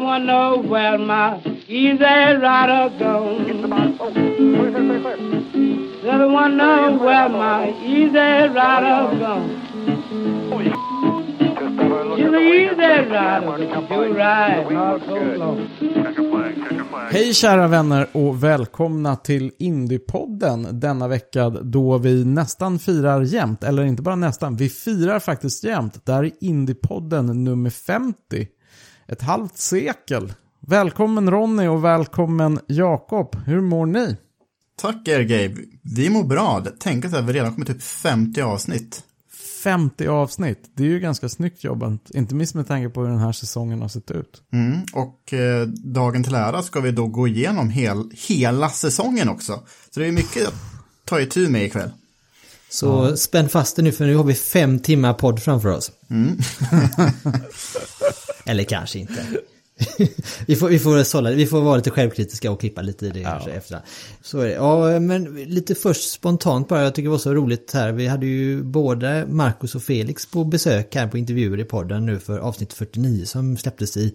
Wanna know where my easy rider gone. Said I wanna know where my easy rider gone. She's an easy rider, she'll ride all so long. Hej kära vänner och välkomna till Indiepodden denna vecka då vi nästan firar jämt, eller inte bara nästan, vi firar faktiskt jämt. Det här är Indiepodden nummer 50. Ett halvt sekel. Välkommen Ronny och välkommen Jakob. Hur mår ni? Tack er Gabe. Vi mår bra. Tänk att vi redan kommit upp 50 avsnitt. 50 avsnitt. Det är ju ganska snyggt jobbat. Inte minst med tanke på hur den här säsongen har sett ut. Mm, och eh, dagen till ära ska vi då gå igenom hel, hela säsongen också. Så det är mycket att ta itu med ikväll. Så spänn fast dig nu för nu har vi fem timmar podd framför oss. Eller kanske inte. vi, får, vi, får sålla, vi får vara lite självkritiska och klippa lite i det kanske efter. Så. Ja, men lite först spontant bara, jag tycker det var så roligt här. Vi hade ju både Marcus och Felix på besök här på intervjuer i podden nu för avsnitt 49 som släpptes i,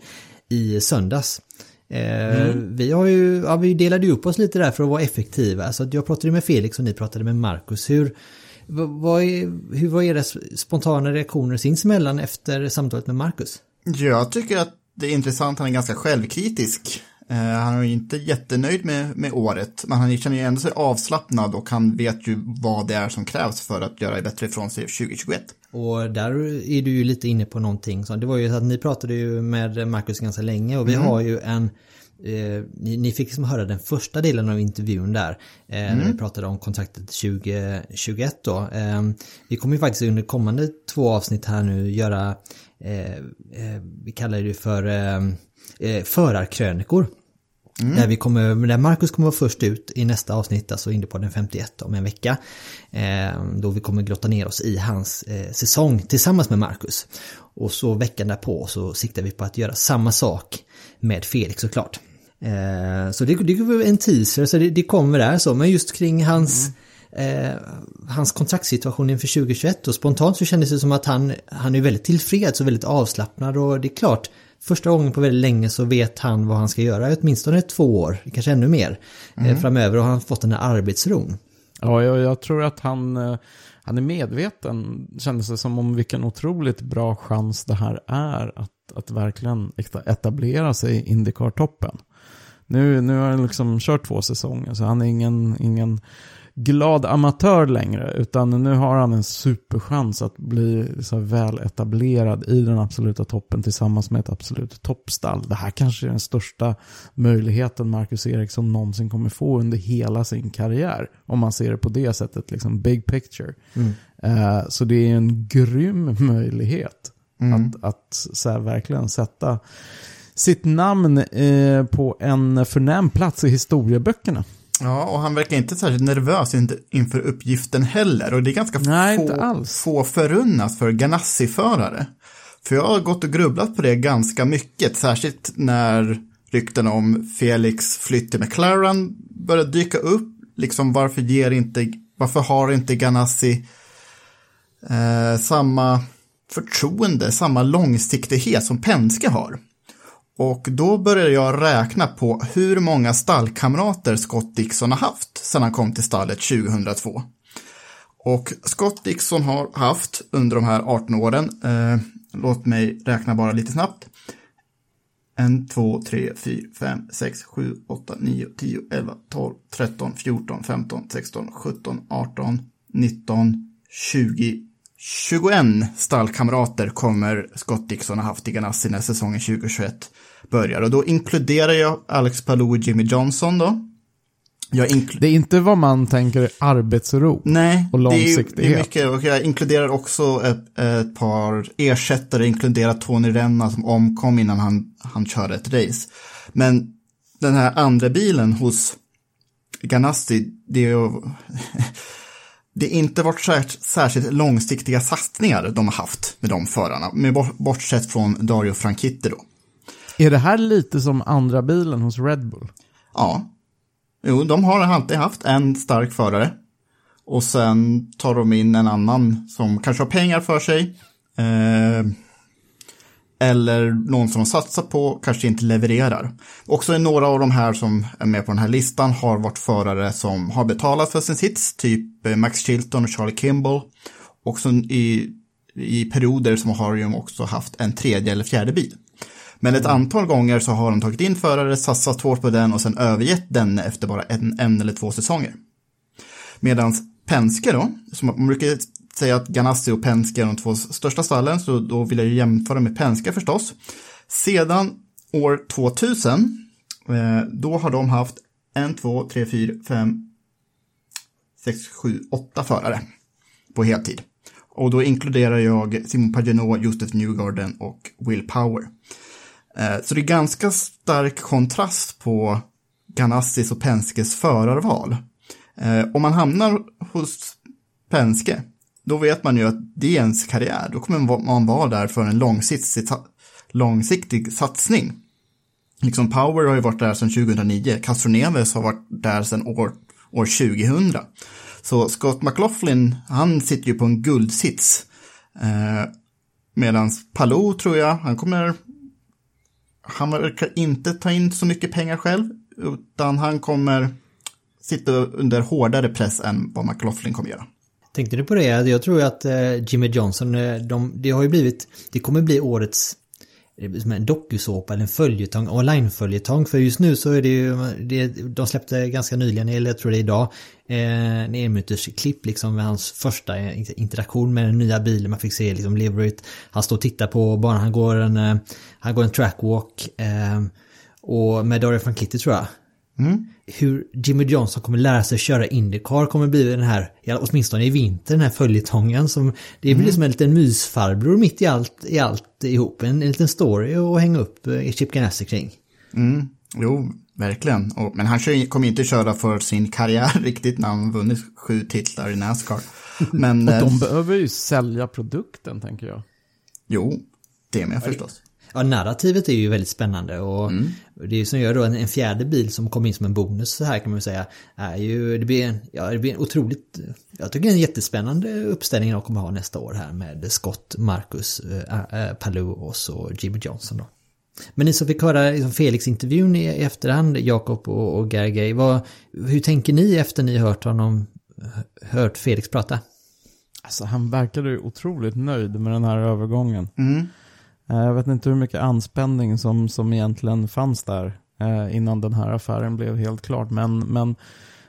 i söndags. Eh, Vi har ju, ja, vi delade ju upp oss lite där för att vara effektiva. Så jag pratade med Felix och ni pratade med Marcus. Hur, vad är, hur var era spontana reaktioner sinsemellan efter samtalet med Marcus? Jag tycker att det är intressant, han är ganska självkritisk. Eh, han är ju inte jättenöjd med, med året, men han känner ju ändå sig avslappnad och han vet ju vad det är som krävs för att göra bättre ifrån sig 2021. Och där är du ju lite inne på någonting. Så det var ju så att ni pratade ju med Marcus ganska länge och vi har ju en Eh, ni, ni fick liksom höra den första delen av intervjun där. Eh, När vi pratade om kontraktet 2021 då. Eh, vi kommer ju faktiskt under kommande två avsnitt här nu göra, vi kallar det för eh, eh, förarkrönikor. Där, vi kommer, där Marcus kommer vara först ut i nästa avsnitt, alltså inne på den 51 om en vecka. Eh, då vi kommer grotta ner oss i hans eh, säsong tillsammans med Marcus. Och så veckan därpå så siktar vi på att göra samma sak med Felix såklart. Eh, så det, det är en teaser, så det, det kommer där så, men just kring hans Eh, hans kontraktssituation inför 2021 och spontant så kändes det som att han, han är väldigt tillfreds och väldigt avslappnad och det är klart Första gången på väldigt länge så vet han vad han ska göra, åtminstone två år, kanske ännu mer eh, framöver och har han fått den här arbetsron. Ja, jag, jag tror att han, eh, han är medveten, kändes det som om vilken otroligt bra chans det här är att, att verkligen eta- etablera sig i Indycar-toppen. Nu, nu har han liksom kört två säsonger så han är ingen, ingen glad amatör längre utan nu har han en superchans att bli så väl etablerad i den absoluta toppen tillsammans med ett absolut toppstall. Det här kanske är den största möjligheten Marcus Eriksson någonsin kommer få under hela sin karriär. Om man ser det på det sättet, liksom big picture. Eh, så det är en grym möjlighet att, att så verkligen sätta sitt namn eh, på en förnäm plats i historieböckerna. Ja, och han verkar inte särskilt nervös in- inför uppgiften heller. Och det är ganska Nej, få, få förunnat för Ganassi-förare. För jag har gått och grubblat på det ganska mycket, särskilt när rykten om Felix flytt till McLaren började dyka upp. Liksom varför ger inte, varför har inte Ganassi eh, samma förtroende, samma långsiktighet som Penske har? Och då började jag räkna på hur många stallkamrater Scott Dixon har haft sedan han kom till stallet 2002. Och Scott Dixon har haft under de här 18 åren, eh, låt mig räkna bara lite snabbt, 1, 2, 3, 4, 5, 6, 7, 8, 9, 10, 11, 12, 13, 14, 15, 16, 17, 18, 19, 20, 21 stallkamrater kommer Scott Dixon ha haft i Ganassi när säsongen 2021 börjar. Och då inkluderar jag Alex Palou och Jimmy Johnson då. Det är inte vad man tänker arbetsro. Nej, och långsiktighet. det är mycket. Och jag inkluderar också ett, ett par ersättare, inkluderar Tony Renna som omkom innan han, han körde ett race. Men den här andra bilen hos Ganassi, det är ju... Det är inte varit särs- särskilt långsiktiga satsningar de har haft med de förarna, med bort- bortsett från Dario Franchitti då. Är det här lite som andra bilen hos Red Bull? Ja. Jo, de har alltid haft en stark förare. Och sen tar de in en annan som kanske har pengar för sig. Eh, eller någon som de satsar på kanske inte levererar. Också är några av de här som är med på den här listan har varit förare som har betalat för sin sits, typ eh, Max Chilton och Charlie Kimball. Också i, i perioder som har de också haft en tredje eller fjärde bil. Men ett antal gånger så har de tagit in förare, satsat hårt på den och sen övergett den efter bara en, en eller två säsonger. Medan Penske då, som man brukar säga att Ganassi och Penske är de två största stallen, så då vill jag ju jämföra med Penske förstås. Sedan år 2000, eh, då har de haft en, två, tre, fyra, fem, sex, sju, åtta förare på heltid. Och då inkluderar jag Simon Pagenaud, Josef Newgarden och Will Power. Eh, så det är ganska stark kontrast på Ganassis och Penskes förarval. Eh, om man hamnar hos Penske, då vet man ju att det är ens karriär. Då kommer man vara där för en långsiktig, långsiktig satsning. Liksom Power har ju varit där sedan 2009, Castroneves har varit där sedan år, år 2000. Så Scott McLaughlin, han sitter ju på en guldsits. Eh, Medan Palou tror jag, han kommer han verkar inte ta in så mycket pengar själv, utan han kommer sitta under hårdare press än vad McLaughlin kommer göra. Tänkte du på det? Jag tror ju att eh, Jimmy Johnson, eh, de, det har ju blivit, det kommer bli årets Eh, som en dokusåpa eller en följetong, online-följetong. För just nu så är det ju, det, de släppte ganska nyligen, eller jag tror det är idag, eh, en enminuters klipp liksom med hans första interaktion med den nya bilen. Man fick se liksom leverit han står och tittar på banan, han går en, eh, han går en trackwalk eh, och med Dario Kitty tror jag. Hur Jimmy Johnson kommer lära sig köra Indycar kommer bli den här, ja, åtminstone i vinter, den här följetongen som Det blir som en liten mysfarbror mitt i allt, i allt ihop. En, en liten story att hänga upp eh, Chip Ganassi kring. Mm, jo, verkligen. Och, men han kommer inte köra för sin karriär riktigt när han vunnit sju titlar i Nascar. Men Och eh, de behöver ju sälja produkten, tänker jag. jo, det med förstås. Ja, narrativet är ju väldigt spännande och det är ju som gör då en, en fjärde bil som kommer in som en bonus så här kan man säga. Är ju, det, blir en, ja, det blir en otroligt, jag tycker en jättespännande uppställning de kommer ha nästa år här med Scott, Marcus, äh, äh, Palou och så Jimmy Johnson då. Men ni som fick höra liksom Felix-intervjun i efterhand, Jakob och, och Gergej, vad, hur tänker ni efter ni hört honom, hört Felix prata? Alltså han verkade ju otroligt nöjd med den här övergången. Eh, Eh, jag vet inte hur mycket anspänning som, som egentligen fanns där eh, innan den här affären blev helt klart. Men, men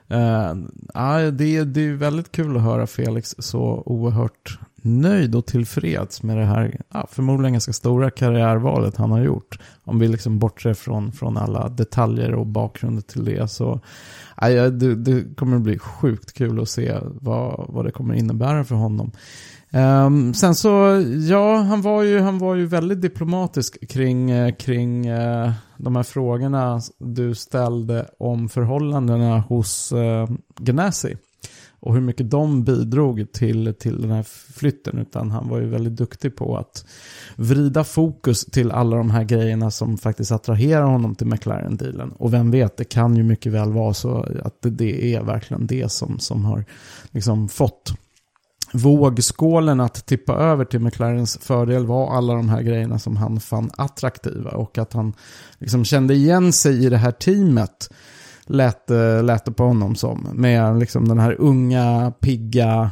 äh, det, det är väldigt kul att höra Felix så oerhört nöjd och tillfreds med det här ja, förmodligen ganska stora karriärvalet han har gjort. Om vi liksom bortser från, från alla detaljer och bakgrunden till det så ja, det, det kommer bli sjukt kul att se vad, vad det kommer innebära för honom. Um, sen så, ja, han var ju, han var ju väldigt diplomatisk kring, eh, kring uh, de här frågorna du ställde om förhållandena hos eh, uh, Gnassi. Och hur mycket de bidrog till, till den här flytten. Utan han var ju väldigt duktig på att vrida fokus till alla de här grejerna som faktiskt attraherar honom till McLaren-dealen. Och vem vet, det kan ju mycket väl vara så att det, det är verkligen det som, som har liksom fått vågskålen att tippa över till McLarens fördel var alla de här grejerna som han fann attraktiva och att han liksom kände igen sig i det här teamet lät, eh, lät det på honom som. Med liksom den här unga, pigga,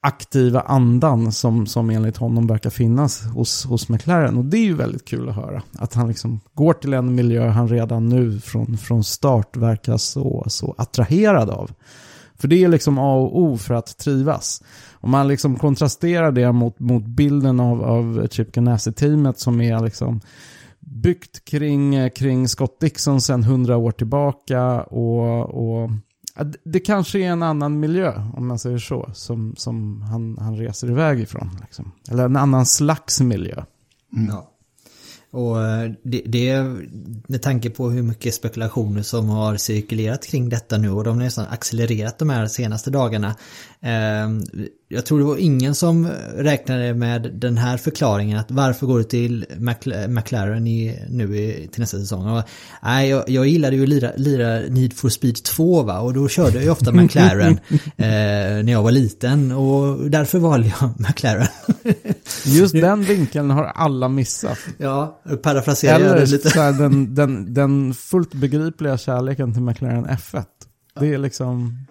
aktiva andan som, som enligt honom verkar finnas hos, hos McLaren. Och det är ju väldigt kul att höra. Att han liksom går till en miljö han redan nu från, från start verkar så, så attraherad av. För det är liksom A och O för att trivas. Om man liksom kontrasterar det mot, mot bilden av, av Chip Ganassi-teamet som är liksom byggt kring, kring Scott Dixon sedan hundra år tillbaka och, och det kanske är en annan miljö, om man säger så, som, som han, han reser iväg ifrån. Liksom. Eller en annan slags miljö. Mm. Ja. Och eh, det, det, med tanke på hur mycket spekulationer som har cirkulerat kring detta nu och de har nästan accelererat de här senaste dagarna. Eh, jag tror det var ingen som räknade med den här förklaringen att varför går du till McLaren i, nu i, till nästa säsong? Och, nej, jag, jag gillade ju att lira, lira Need for Speed 2 va och då körde jag ju ofta McLaren eh, när jag var liten och därför valde jag McLaren. Just den vinkeln har alla missat. Ja, parafraserar jag det lite. Den, den, den fullt begripliga kärleken till McLaren F1. Det är liksom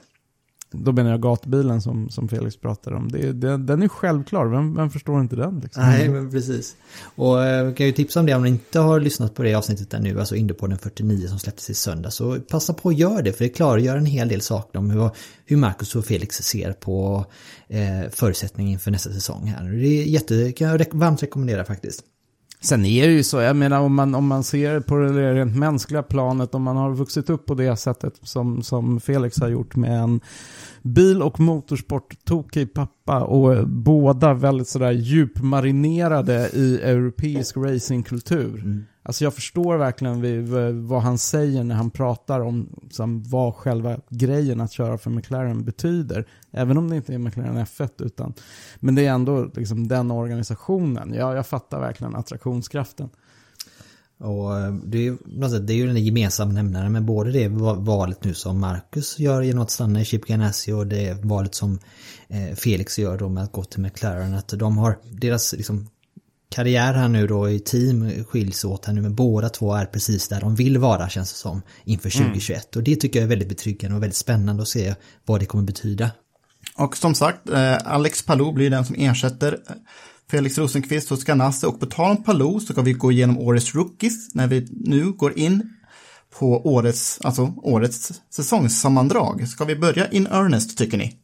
då menar jag gatbilen som, som Felix pratade om. Det, det, den är självklar, vem, vem förstår inte den? Liksom? Nej, men precis. Och eh, jag kan ju tipsa om det om ni inte har lyssnat på det avsnittet ännu, alltså den 49 som släpptes i söndag. Så passa på att göra det, för det klargör en hel del saker om hur, hur Marcus och Felix ser på eh, förutsättningen inför nästa säsong här. Det är jätte, kan jag varmt rekommendera faktiskt. Sen är det ju så, jag menar om man, om man ser på det rent mänskliga planet, om man har vuxit upp på det sättet som, som Felix har gjort med en bil och motorsport-tokig pappa och båda väldigt sådär djupmarinerade i europeisk racingkultur. Mm. Alltså jag förstår verkligen vad han säger när han pratar om vad själva grejen att köra för McLaren betyder. Även om det inte är McLaren F1 utan, men det är ändå liksom den organisationen. Jag, jag fattar verkligen attraktionskraften. Och eh, det är, det är ju den gemensamma nämnaren med både det valet nu som Marcus gör genom att stanna i Chip Ganassi och det valet som eh, Felix gör då med att gå till McLaren. Att de har deras liksom, karriär här nu då i team skiljs åt här nu men båda två är precis där de vill vara känns det som inför 2021. Mm. Och det tycker jag är väldigt betryggande och väldigt spännande att se vad det kommer betyda. Och som sagt, eh, Alex Palou blir den som ersätter Felix Rosenqvist hos Ganassi och på tal om Palou så ska vi gå igenom årets rookies när vi nu går in på årets, alltså årets säsongssammandrag. Ska vi börja in earnest tycker ni?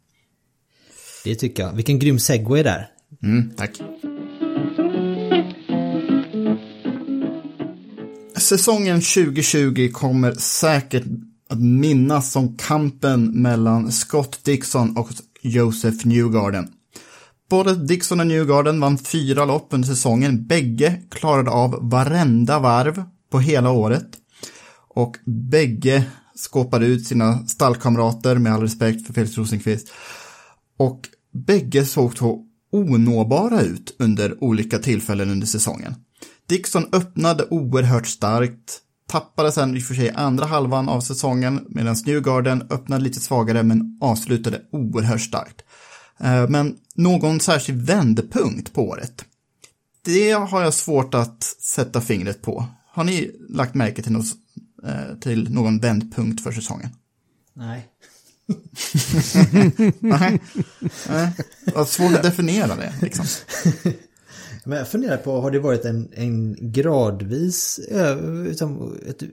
Det tycker jag. Vilken grym segway där. Mm, tack. Säsongen 2020 kommer säkert att minnas som kampen mellan Scott Dixon och Joseph Newgarden. Både Dixon och Newgarden vann fyra lopp under säsongen. Bägge klarade av varenda varv på hela året. Och bägge skåpade ut sina stallkamrater med all respekt för Felix Rosenqvist. Och bägge såg så onåbara ut under olika tillfällen under säsongen. Dixon öppnade oerhört starkt, tappade sen i och för sig andra halvan av säsongen medan Newgarden öppnade lite svagare men avslutade oerhört starkt. Eh, men någon särskild vändpunkt på året? Det har jag svårt att sätta fingret på. Har ni lagt märke till, något, eh, till någon vändpunkt för säsongen? Nej. Nej. Nej. Vad svårt att definiera det, liksom. Men jag funderar på, har det varit en, en gradvis, liksom, ett,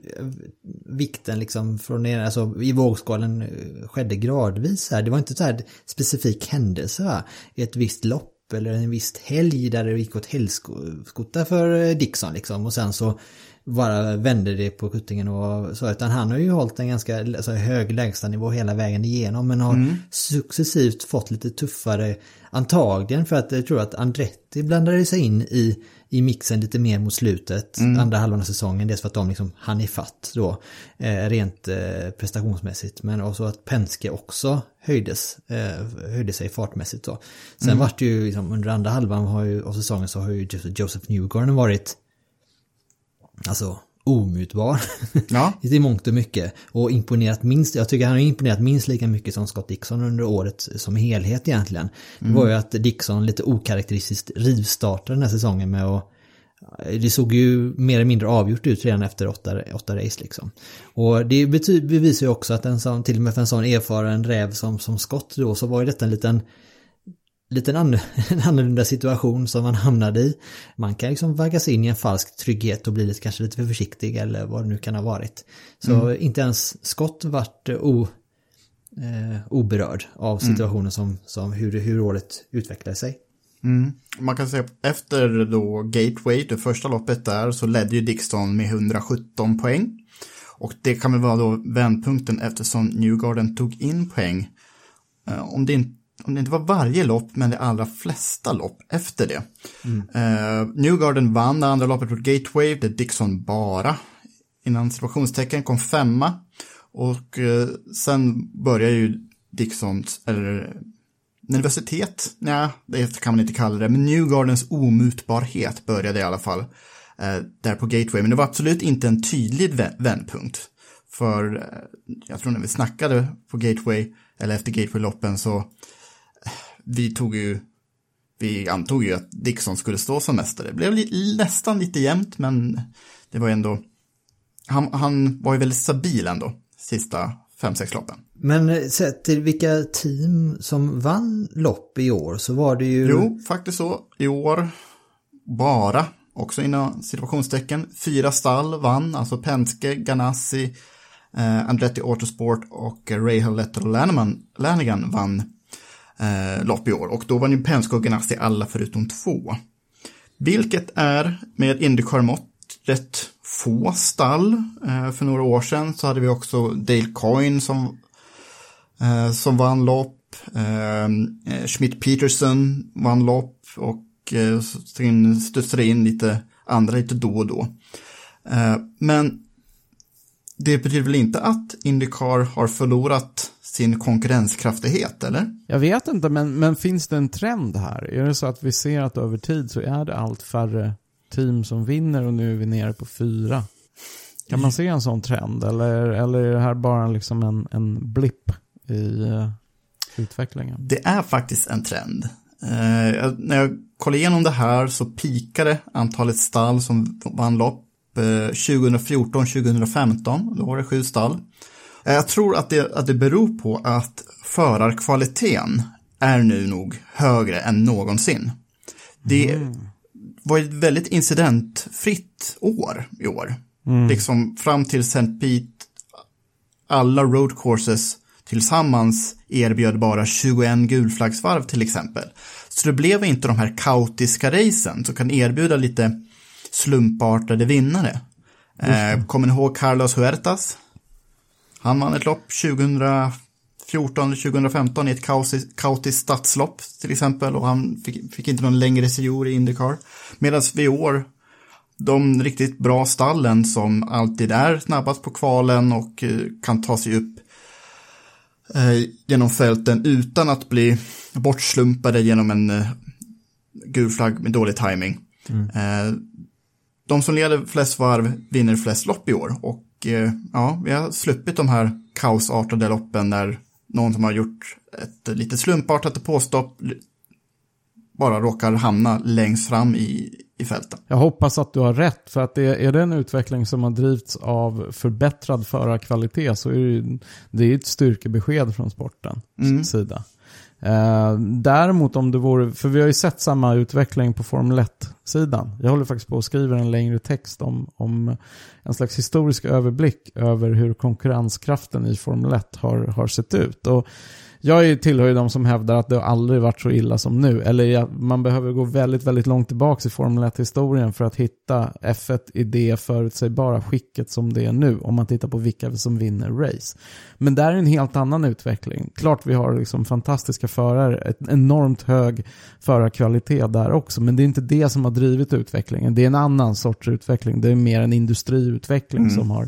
vikten liksom från er, alltså i vågskalen eh, skedde gradvis här. Det var inte så här specifik händelse va? I ett visst lopp eller en viss helg där det gick åt helskotta för eh, Dixon liksom och sen så bara vände det på kuttingen och så. Utan han har ju hållit en ganska alltså, hög lägstanivå hela vägen igenom. Men har mm. successivt fått lite tuffare antagligen för att jag tror att Andretti blandade sig in i, i mixen lite mer mot slutet. Mm. Andra halvan av säsongen. Dels för att de liksom hann ifatt då. Eh, rent eh, prestationsmässigt. Men också att Penske också höjdes. Eh, höjde sig fartmässigt då. Sen mm. vart det ju liksom, under andra halvan har ju, av säsongen så har ju Joseph Newgarden varit alltså omutbar. Ja. I mångt och mycket. Och imponerat minst, jag tycker han har imponerat minst lika mycket som Scott Dixon under året som helhet egentligen. Mm. Det var ju att Dixon lite okaraktäristiskt rivstartade den här säsongen med att det såg ju mer eller mindre avgjort ut redan efter åtta, åtta race liksom. Och det bevisar ju också att en sån, till och med för en sån erfaren räv som, som Scott då, så var ju detta en liten liten an en annorlunda situation som man hamnade i. Man kan liksom vaggas in i en falsk trygghet och bli lite, kanske lite för försiktig eller vad det nu kan ha varit. Så inte ens Scott vart o, eh, oberörd av situationen som, som hur, hur året utvecklade sig. Man kan säga efter då Gateway, det första loppet där, så ledde ju Dixon med 117 poäng. Och det kan väl vara då vändpunkten eftersom Newgarden tog in poäng. Eh, om, det inte, om det inte var varje lopp, men de allra flesta lopp efter det. Eh, Newgarden vann det andra loppet på Gateway, där Dixon bara, innan situationstecken, kom femma. Och eh, sen börjar ju Dixons, eller nervositet, nej, det kan man inte kalla det, men Newgardens omutbarhet började i alla fall eh, där på Gateway. Men det var absolut inte en tydlig vä- vändpunkt. För jag tror när vi snackade på Gateway, eller efter Gateway-loppen, så vi tog ju, vi antog ju att Dixon skulle stå som mästare. Det blev li- nästan lite jämnt, men det var ändå, han, han var ju väldigt stabil ändå, sista fem sex loppen. Men eh, sett till vilka team som vann lopp i år så var det ju... Jo, faktiskt så. I år bara, också inom situationstecken, fyra stall vann, alltså Penske, Ganassi, eh, Andretti Autosport och Rahal Letter Lanigan, Lanigan vann eh, lopp i år. Och då vann ju Penske och Ganassi alla förutom två. Vilket är med Indycar-mått rätt få stall. Eh, för några år sedan så hade vi också Dale Coyne som eh, som vann lopp. Eh, eh Schmidt Peterson vann lopp och eh, sen studsade in lite andra lite då och då. Eh, men det betyder väl inte att Indycar har förlorat sin konkurrenskraftighet, eller? Jag vet inte, men, men finns det en trend här? Är det så att vi ser att över tid så är det allt färre team som vinner och nu är vi nere på fyra? Kan man se en sån trend eller, eller är det här bara liksom en, en blipp i eh, utvecklingen? Det är faktiskt en trend. Eh, när jag kollade igenom det här så pikade antalet stall som vann lopp eh, 2014-2015. Då var det sju stall. Eh, jag tror att det, att det beror på att förarkvaliteten är nu nog högre än någonsin. Det var ett väldigt incidentfritt år i år. Liksom fram till St. Pete alla road courses tillsammans erbjöd bara 21 gulflaggsvarv till exempel. Så det blev inte de här kaotiska racen som kan erbjuda lite slumpartade vinnare. Eh, kommer ni ihåg Carlos Huertas? Han vann ett lopp 2014 eller 2015 i ett kaotiskt, kaotiskt stadslopp till exempel och han fick, fick inte någon längre sejour i Indycar. Medan vi i år de riktigt bra stallen som alltid är snabbast på kvalen och eh, kan ta sig upp eh, genom fälten utan att bli bortslumpade genom en eh, gul flagg med dålig timing. Eh, de som leder flest varv vinner flest lopp i år och ja, vi har sluppit de här kaosartade loppen där någon som har gjort ett lite slumpartat påstopp bara råkar hamna längst fram i, i fälten. Jag hoppas att du har rätt, för att det, är det en utveckling som har drivits av förbättrad förarkvalitet så är det ju det är ett styrkebesked från sportens sida. Eh, däremot om det vore, för vi har ju sett samma utveckling på Formel 1-sidan. Jag håller faktiskt på att skriva en längre text om, om en slags historisk överblick över hur konkurrenskraften i Formel 1 har, har sett ut. Och jag är- tillhör ju de som hävdar att det aldrig varit så illa som nu. Eller ja, man behöver gå väldigt, väldigt långt tillbaka i Formel 1-historien för att hitta F1 i det förutsägbara skicket som det är nu. Om man tittar på vilka som vinner race. Men där är en helt annan utveckling. Klart vi har liksom fantastiska förare, ett enormt hög förarkvalitet där också. Men det är inte det som har drivit utvecklingen. Det är en annan sorts utveckling. Det är mer en industriutveckling som har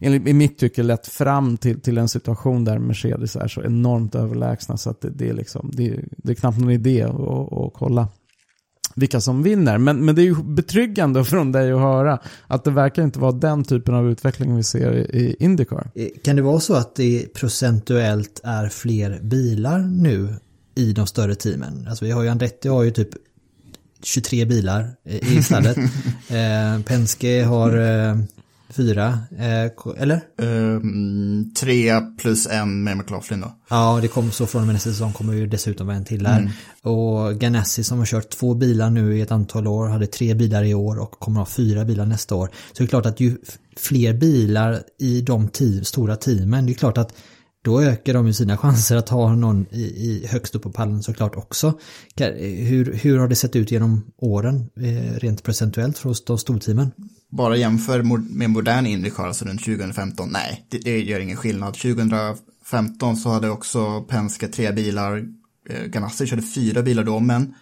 enligt, i mitt tycke lett fram till, till en situation där Mercedes är så enormt överlägsna så att det, det, är, liksom, det, det är knappt någon idé att, att kolla vilka som vinner. Men, men det är ju betryggande från dig att höra att det verkar inte vara den typen av utveckling vi ser i, Indycar. Eh, Kan det vara så att det procentuellt är fler bilar nu i de större teamen? Alltså vi har ju Andretti har ju typ 23 bilar eh, i stallet. eh, Penske har eh, fyra, eh, eller? Um, tre plus en med McLaughlin då. Ja, det kom så från och med nästa säsong kommer ju dessutom en till här. Och Ganassi som har kört två bilar nu i ett antal år, hade tre bilar i år och kommer ha fyra bilar nästa år. Så det är klart att ju fler bilar i de te- stora teamen, det är klart att då ökar de ju sina chanser att ha någon i, i högst upp på pallen såklart också. Hur, hur har det sett ut genom åren, eh, rent procentuellt för de storteamen? Bara jämför med modern Indycar, alltså runt 2015, nej, det, det gör ingen skillnad. 2015 så hade också Penske tre bilar, eh, Ganassi körde fyra bilar då, men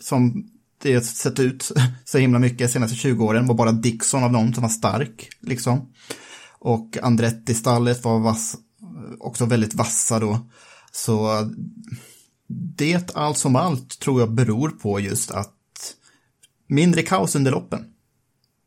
som det har sett ut så himla mycket de senaste 20 åren var bara Dixon av dem som var stark, liksom. Och Andretti-stallet var vass, också väldigt vassa då. Så det allt som allt tror jag beror på just att mindre kaos under loppen.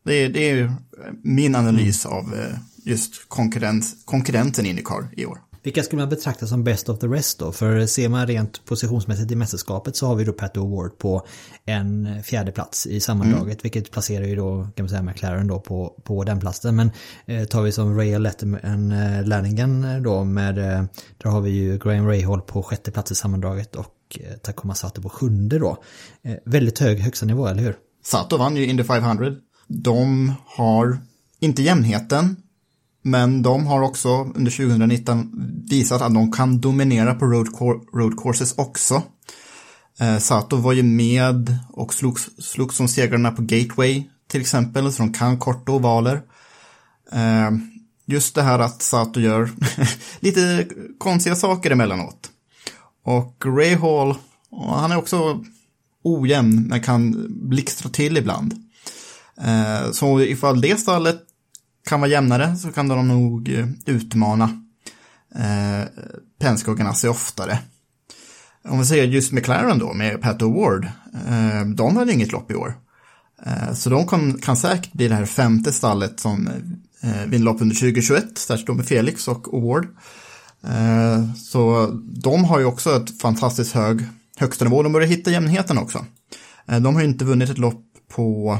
Det är, det är min analys av eh, just konkurrens, konkurrenten Indycar i år. Vilka skulle man betrakta som best of the rest då? För ser man rent positionsmässigt i mästerskapet så har vi då Pat O'Ward på en fjärde plats i sammandraget, vilket placerar ju då, kan man säga, McLaren då på, på den platsen. Men eh, tar vi som Ray Letterman eh, lärlingen då med, eh, där har vi ju Graham Rahal på sjätte plats i sammandraget och eh, Takuma Sato på sjunde då. Eh, väldigt hög högsta nivå, eller hur? Sato vann ju Indy 500. De har inte jämnheten, men de har också under 2019 visat att de kan dominera på road, road courses också. Eh, Sato var ju med och slogs, slogs som segrarna på Gateway till exempel, så de kan korta ovaler. Eh, just det här att Sato gör lite konstiga saker emellanåt. Och Ray Hall, han är också ojämn men kan blixtra till ibland. Eh, så ifall det stallet kan vara jämnare så kan de nog eh, utmana eh, Penske och Ganassi oftare. Om vi säger just McLaren då med Pat O'Ward, eh, de hade inget lopp i år. Eh, så de kan, kan säkert bli det här femte stallet som eh, vinner lopp under 2021, särskilt då med Felix och O'Ward. Eh, så de har ju också ett fantastiskt hög högsta nivå, de börjar hitta jämnheten också. Eh, de har ju inte vunnit ett lopp på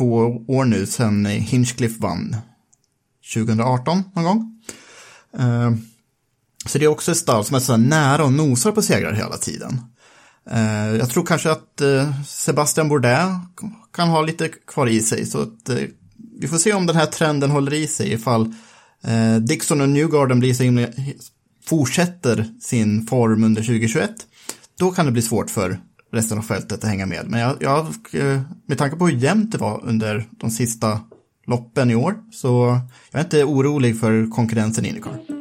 två år nu sedan Hinchcliffe vann 2018 någon gång. Eh, så det är också ett stall som är så nära och nosar på segrar hela tiden. Eh, jag tror kanske att eh, Sebastian Bourdais kan ha lite kvar i sig. Så att vi får se om den här trenden håller i sig ifall Dixon och Newgarden blir så himla, fortsätter sin form under 2021. Då kan det bli svårt för resten av fältet att hänga med. Men jag, jag, eh, med tanke på hur jämnt det var under de sista loppen i år så jag är inte orolig för konkurrensen i Indycar.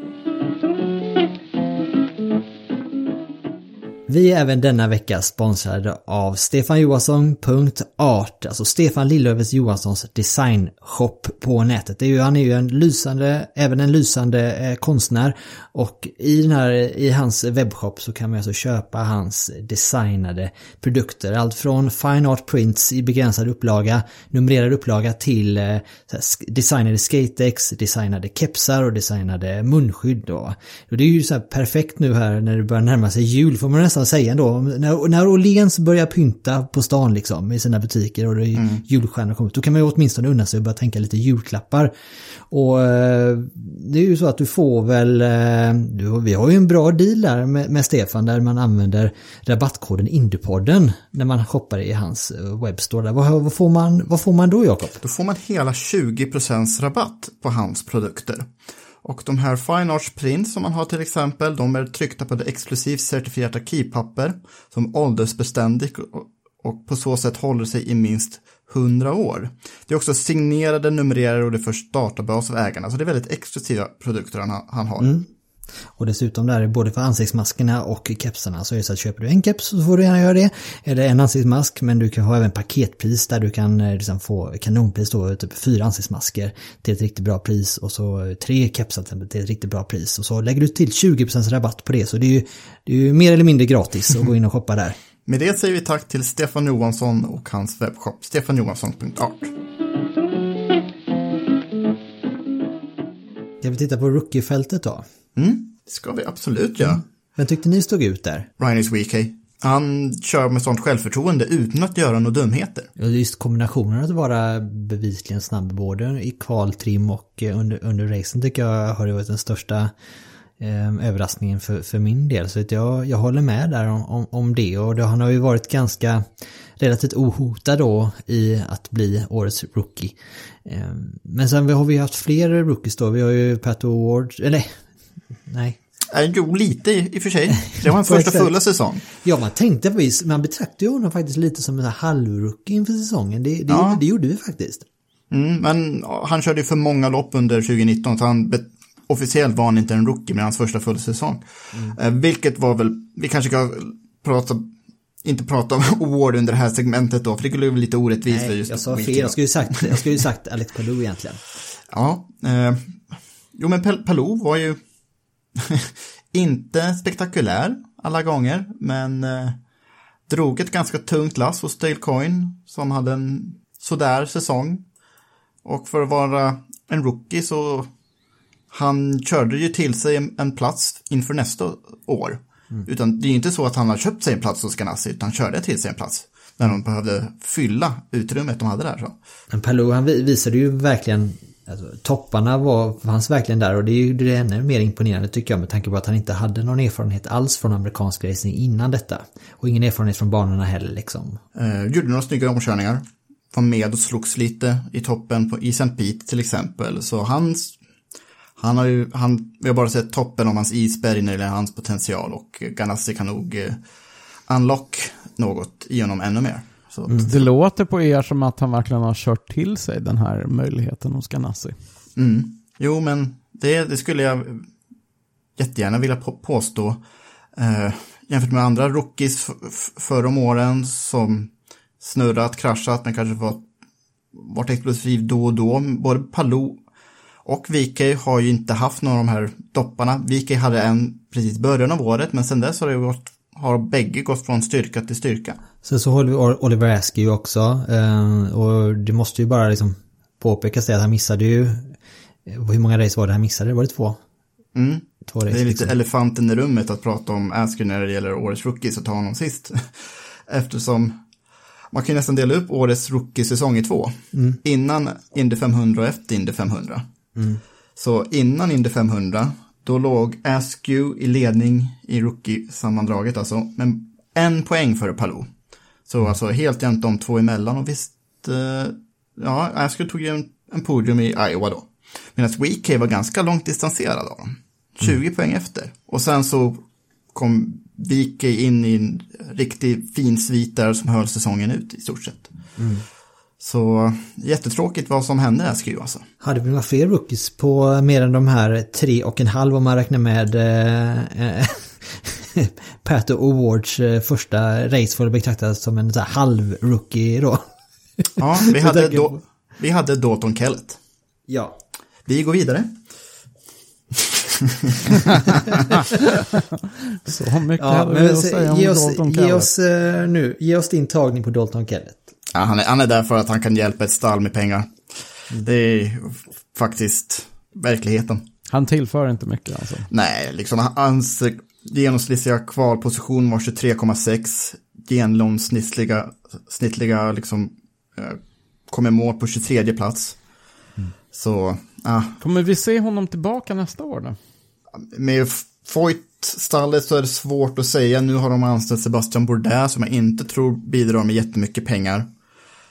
Vi är även denna vecka sponsrade av stefanjohansson.art, alltså Stefan Lillövers Johanssons designshop på nätet. Det är ju, han är ju en lysande, även en lysande eh, konstnär och i, den här, i hans webbshop så kan man alltså köpa hans designade produkter. Allt från fine art prints i begränsad upplaga, numrerad upplaga till eh, designade skatex, designade kepsar och designade munskydd. Då. Och det är ju så här perfekt nu här när det börjar närma sig jul får man nästan säga då. När, när Åhléns börjar pynta på stan liksom i sina butiker och det är julstjärnor kommer ut, då kan man ju åtminstone unna sig och börja tänka lite julklappar. Och eh, det är ju så att du får väl, eh, du, vi har ju en bra deal där med, med Stefan där man använder rabattkoden Indupodden när man shoppar i hans eh, webbstore. Där. Vad, vad, får man, vad får man då Jakob? Då får man hela 20% rabatt på hans produkter. Och de här Fine Arts Prints som man har till exempel, de är tryckta på det exklusivt certifierat arkivpapper som åldersbeständigt och- på så sätt håller sig i minst 100 år. Det är också signerade, numrerade och det förs databas av ägarna, så det är väldigt exklusiva produkter han, han har. Mm. Och dessutom där är både för ansiktsmaskerna och kepsarna så är det så att köper du en keps så får du gärna göra det. Eller en ansiktsmask men du kan ha även paketpris där du kan eh, liksom få kanonpris då, typ fyra ansiktsmasker till ett riktigt bra pris och så tre kepsar till till ett riktigt bra pris. Och så lägger du till 20% rabatt på det så det är ju, det är ju mer eller mindre gratis att gå in och shoppa där. Med det säger vi tack till Stefan Johansson och hans webbshop stefanjohansson.art. Ska vi titta på rookiefältet då? Mm, det ska vi absolut göra. Vem tyckte ni stod ut där? Weak, hey. Han kör med sånt självförtroende utan att göra några dumheter. Just kombinationen att vara bevisligen snabb både i kvaltrim och eh, under, under racen tycker jag har varit den största eh, överraskningen för, för min del. Så att jag, jag håller med där om, om, om det och det, han har ju varit ganska relativt ohotad då i att bli årets rookie. Eh, men sen har vi haft fler rookies då. Vi har ju Pat Award, eller nej, Eh, jo, lite i, och för sig. Det var hans På första fulla säsong. Ja, man tänkte faktiskt, man betraktar ju honom faktiskt lite som en halvrookie inför säsongen. Det, det, Ja. det gjorde vi faktiskt. Mm, men han körde ju för många lopp under 2019 så han officiellt var han inte en rookie med hans första fulla säsong. Eh, vilket var väl, vi kanske ska prata, inte prata om award under det här segmentet då, för det blev lite orättvist Nej, just jag sa fel. Jag skulle ju sagt, jag skulle ju sagt Alex Palou egentligen. Ja, eh, jo men Palou var ju inte spektakulär alla gånger, men eh, drog ett ganska tungt lass hos Dale Coyne som hade en sådär säsong. Och för att vara en rookie så han körde ju till sig en, plats inför nästa år. Utan det är inte så att han har köpt sig en plats hos Ganassi, utan han körde till sig en plats. När de behövde fylla utrymmet de hade där. Så. Men Palou han vi- visade ju verkligen, alltså, topparna var, fanns verkligen där och det är ju det ännu mer imponerande tycker jag med tanke på att han inte hade någon erfarenhet alls från amerikansk racing innan detta. Och ingen erfarenhet från banorna heller liksom. Eh, gjorde några snygga omkörningar. Var med och slogs lite i toppen på, i St. Pete till exempel. Så hans, han har ju, han, vi har bara sett toppen av hans isberg när det gäller hans potential och Ganassi kan nog eh, unlock något i honom ännu mer. Så, Det låter på er som att han verkligen har kört till sig den här möjligheten hos Ganassi. mm. Jo, men det, det skulle jag jättegärna vilja på, påstå. Eh, jämfört med andra rookies förr om åren som snurrat, kraschat, men kanske varit, varit explosiv då och då. Både Palou och VK har ju inte haft några av de här dopparna. VK hade en precis början av året, men sen dess har det gått, har bägge gått från styrka till styrka. Sen så håller vi Oliver Askew också. eh, Och det måste ju bara liksom påpekas det att han missade ju, eh, hur många race var det han missade? Var det två? Mm. Två race Det är lite liksom. elefanten i rummet att prata om Asker när det gäller årets rookies och ta honom sist. Eftersom man kan ju nästan dela upp årets rookie-säsong i två. Innan Indy 500 och efter Indy 500. Så innan Indy 500, då låg Askew i ledning i rookie-sammandraget alltså. Men en poäng före Palou. Så alltså helt jämnt de två emellan och visst, eh, ja, Askew tog ju en, en podium i Iowa då. Medan WK var ganska långt distanserad av dem. 20 poäng efter. Och sen så kom VK in i en riktig fin svit där som höll säsongen ut i stort sett. Så jättetråkigt vad som hände där Askew alltså. Hade vi några fler rookies på mer än de här tre och en halv om man räknar med eh, Pato Awards eh, första race får det betraktas som en så här halv-rookie då. Ja, vi hade, då, vi hade Dalton Kellett. Ja. Vi går vidare. Så mycket Ja, hade vi att säga om ge oss, Dalton ge Kellett. oss eh, nu, ge oss din tagning på Dalton Kellett. Ja, han, är, han är där för att han kan hjälpa ett stall med pengar. Det är faktiskt verkligheten. Han tillför inte mycket alltså. Nej, liksom hans genomsnittliga kvalposition var 23,6. Genomsnittliga snittliga liksom eh, i mål på 23 plats. Så, ja, Kommer vi se honom tillbaka nästa år då? med Foyt-stallet så är det svårt att säga. Nu har de anställt Sebastian Bourdais som jag inte tror bidrar med jättemycket pengar.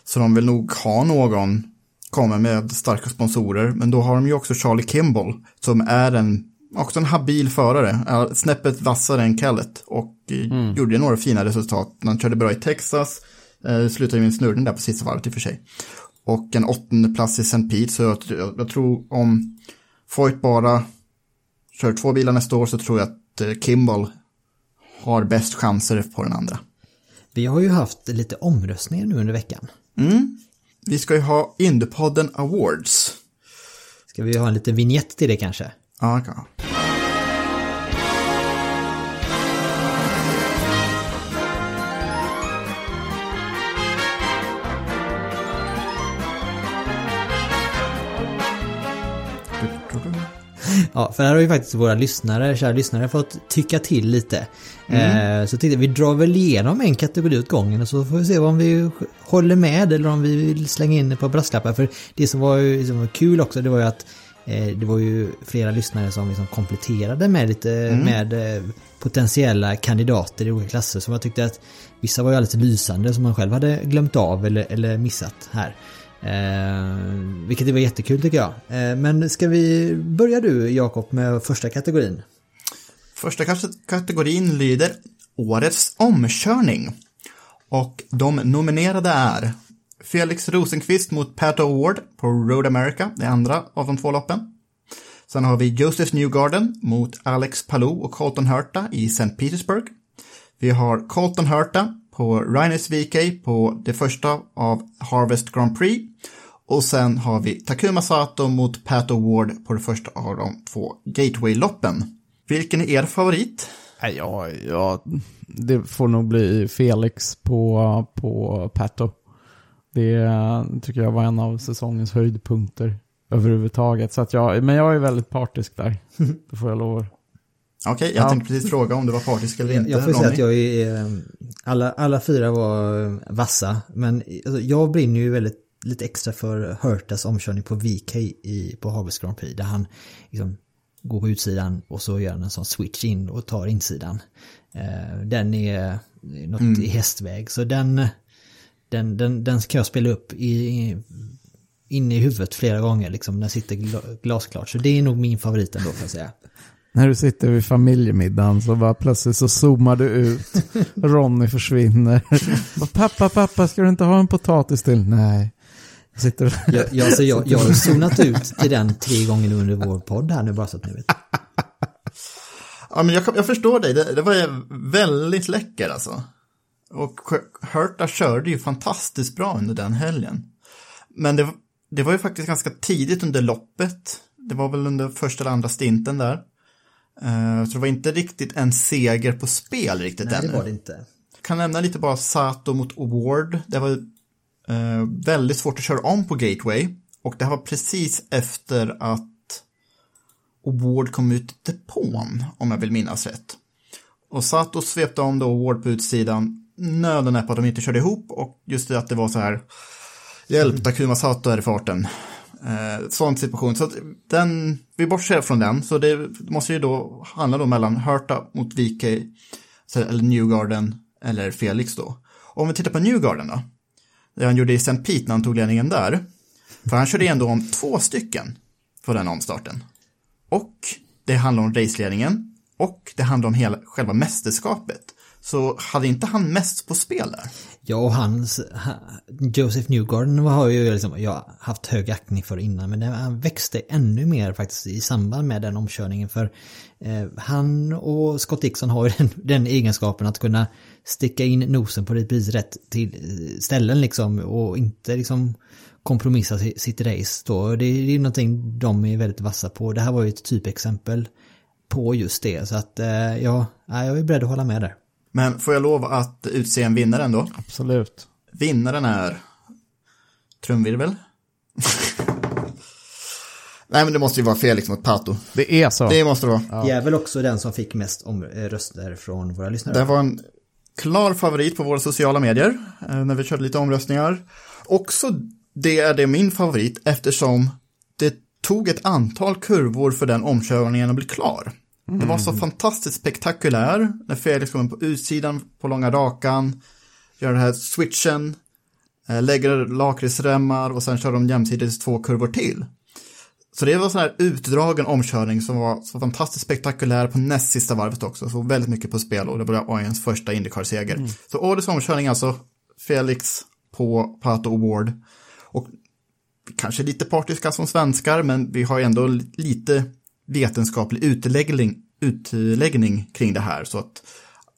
Så de vill nog ha någon komma med starka sponsorer. Men då har de ju också Charlie Kimball som är en, också en habil förare. Snäppet vassare än Kellett och eh, gjorde några fina resultat. Han körde bra i Texas, eh, slutade med en snurrning där på sista varvet i och för sig. Och en åttonde plats i St. Pete, så jag, jag, jag tror om Foyt bara kör två bilar nästa år så tror jag att eh, Kimball har bäst chanser på den andra. Vi har ju haft lite omröstningar nu under veckan. Vi ska ju ha Indypodden Awards. Ska vi ha en liten vignett till det kanske? Ja, ja. Ja, för här har ju faktiskt våra lyssnare, kära lyssnare, fått tycka till lite. Eh, så tänkte vi drar väl igenom en kategori åt gången och så får vi se om vi håller med eller om vi vill slänga in ett par brasklappar. För det som var, ju, som var kul också, det var ju att det var ju flera lyssnare som liksom kompletterade med lite med eh, potentiella kandidater i olika klasser som jag tyckte att vissa var ju alldeles lysande som man själv hade glömt av eller, eller missat här. Eh, vilket var jättekul tycker jag. Eh, men ska vi börja du Jakob med första kategorin? Första kate- kategorin lyder Årets omkörning. Och de nominerade är Felix Rosenqvist mot Pat Award på Road America, det andra av de två loppen. Sen har vi Joseph Newgarden mot Alex Palou och Colton Hurta i St. Petersburg. Vi har Colton Hurta på Rhinus VK på det första av Harvest Grand Prix. Och sen har vi Takuma Sato mot Pat Award på det första av de två Gateway-loppen. Vilken är er favorit? Ja, ja, det får nog bli Felix på, på Pato. Det tycker jag var en av säsongens höjdpunkter överhuvudtaget. Så att jag, men jag är väldigt partisk där. Det får jag lova. Okej, jag Ja. tänkte precis fråga om du var partisk eller inte. Jag får säga att jag är... eh, Alla, alla fyra var eh, vassa, men alltså, jag brinner ju väldigt lite extra för Hurtas omkörning på VK i, på Harvest Grand Prix, där han liksom går på utsidan och så gör han en sån switch in och tar insidan. Eh, Den är något Mm. i hästväg, så den, den, den, den ska jag spela upp i, i, inne i huvudet flera gånger, liksom, den sitter gla- glasklart. Så det är nog min favorit ändå, får jag säga. När du sitter vid familjemiddagen så bara plötsligt så zoomar du ut. Ronny försvinner. Pappa, pappa, ska du inte ha en potatis till? Nej. Jag sitter Jag, jag, alltså jag, jag har zonat ut till den tre gånger under vår podd här nu bara så att ni vet. Ja, men jag, jag förstår dig, det, det var ju väldigt läcker alltså. Och Hurta körde ju fantastiskt bra under den helgen. Men det, det var ju faktiskt ganska tidigt under loppet. Det var väl under första eller andra stinten där. Eh, så det var inte riktigt en seger på spel riktigt Nej, det ännu. var det inte. kan nämna lite bara Sato mot Award. Det var eh, väldigt svårt att köra om på Gateway. Och det här var precis efter att Award kom ut depån, om jag vill minnas rätt. Och Sato svepte om då Award på utsidan. Nöden är på att de inte körde ihop och just det att det var så här Hjälp, Takuma Sato är i farten. Eh, sån situation. Så att den, vi bortser från den. Så det måste ju då handla då mellan Herta mot VK eller Newgarden eller Felix då. Och om vi tittar på Newgarden då. Det han gjorde i St. Pete när han tog ledningen där. För han körde ändå om två stycken på den omstarten. Och det handlar om raceledningen och det handlar om hela, själva mästerskapet. Så hade inte han mest på spel där? Ja, och hans, Joseph Newgarden har ju liksom, jag haft hög aktning för innan, men han växte ännu mer faktiskt i samband med den omkörningen. För eh, han och Scott Dixon har ju den, den egenskapen att kunna sticka in nosen på precis rätt till eh, ställen liksom och inte liksom kompromissa sitt race då. Det är ju någonting de är väldigt vassa på. Det här var ju ett typexempel på just det. Så att eh, ja, jag är beredd att hålla med där. Men får jag lov att utse en vinnare ändå? Absolut. Vinnaren är... Trumvirvel? Nej, men det måste ju vara Felix mot Pato. Det är så. Det måste det vara. Det är väl också den som fick mest om, eh, röster från våra lyssnare. Det var en klar favorit på våra sociala medier eh, när vi körde lite omröstningar. Också det är det min favorit eftersom det tog ett antal kurvor för den omkörningen att bli klar. Det var så fantastiskt spektakulär när Felix kommer på utsidan på långa rakan, gör den här switchen, eh, lägger lakritsremmar och sen kör de jämsides två kurvor till. Så det var sån här utdragen omkörning som var så fantastiskt spektakulär på näst sista varvet också. Så väldigt mycket på spel och det var ens första Indycar-seger. Så årets omkörning alltså, Felix på Pato Award. Och kanske lite partiska som svenskar, men vi har ändå lite vetenskaplig utläggning, utläggning kring det här. Så att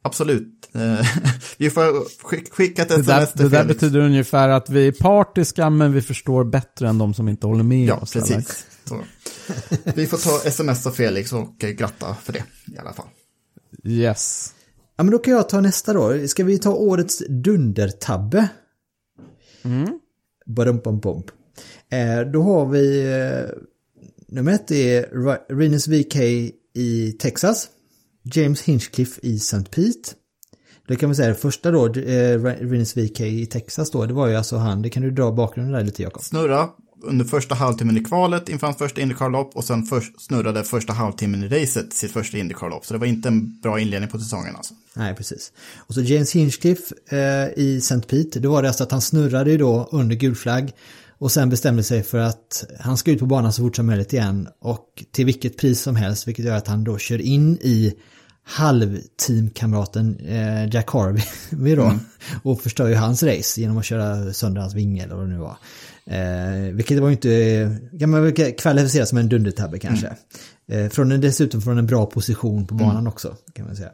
absolut, eh, vi får skick- skicka ett Det där, sms till det där Felix. betyder ungefär att vi är partiska men vi förstår bättre än de som inte håller med Ja, oss. precis. Så. Vi får ta sms av Felix och eh, gratta för det i alla fall. Yes. Ja men då kan jag ta nästa då. Ska vi ta årets dundertabbe? Mm. Badum, bum, bum. Eh, då har vi... Eh, nummer ett är Rinus VK i Texas. James Hinchcliffe i St. Pete. Det kan man säga, det första då, eh, Rinus VK i Texas då, det var ju alltså han, det kan du dra bakgrunden där lite Jakob. Snurra under första halvtimmen i kvalet inför hans första Indycar-lopp och sen först, snurrade första halvtimmen i racet sitt första Indycar-lopp. Så det var inte en bra inledning på säsongen alltså. Nej, precis. Och så James Hinchcliffe eh, i St. Pete, då var det alltså att han snurrade ju då under gul flagg och sen bestämde sig för att han ska ut på banan så fort som möjligt igen och till vilket pris som helst, vilket gör att han då kör in i halvteamkamraten eh, Jack Harvey då och förstör ju hans race genom att köra sönder hans vinge eller vad det nu var. Eh, vilket var ju inte, kan man väl kvalificera som en dundertabbe kanske. Eh, från en, dessutom från en bra position på banan också kan man säga.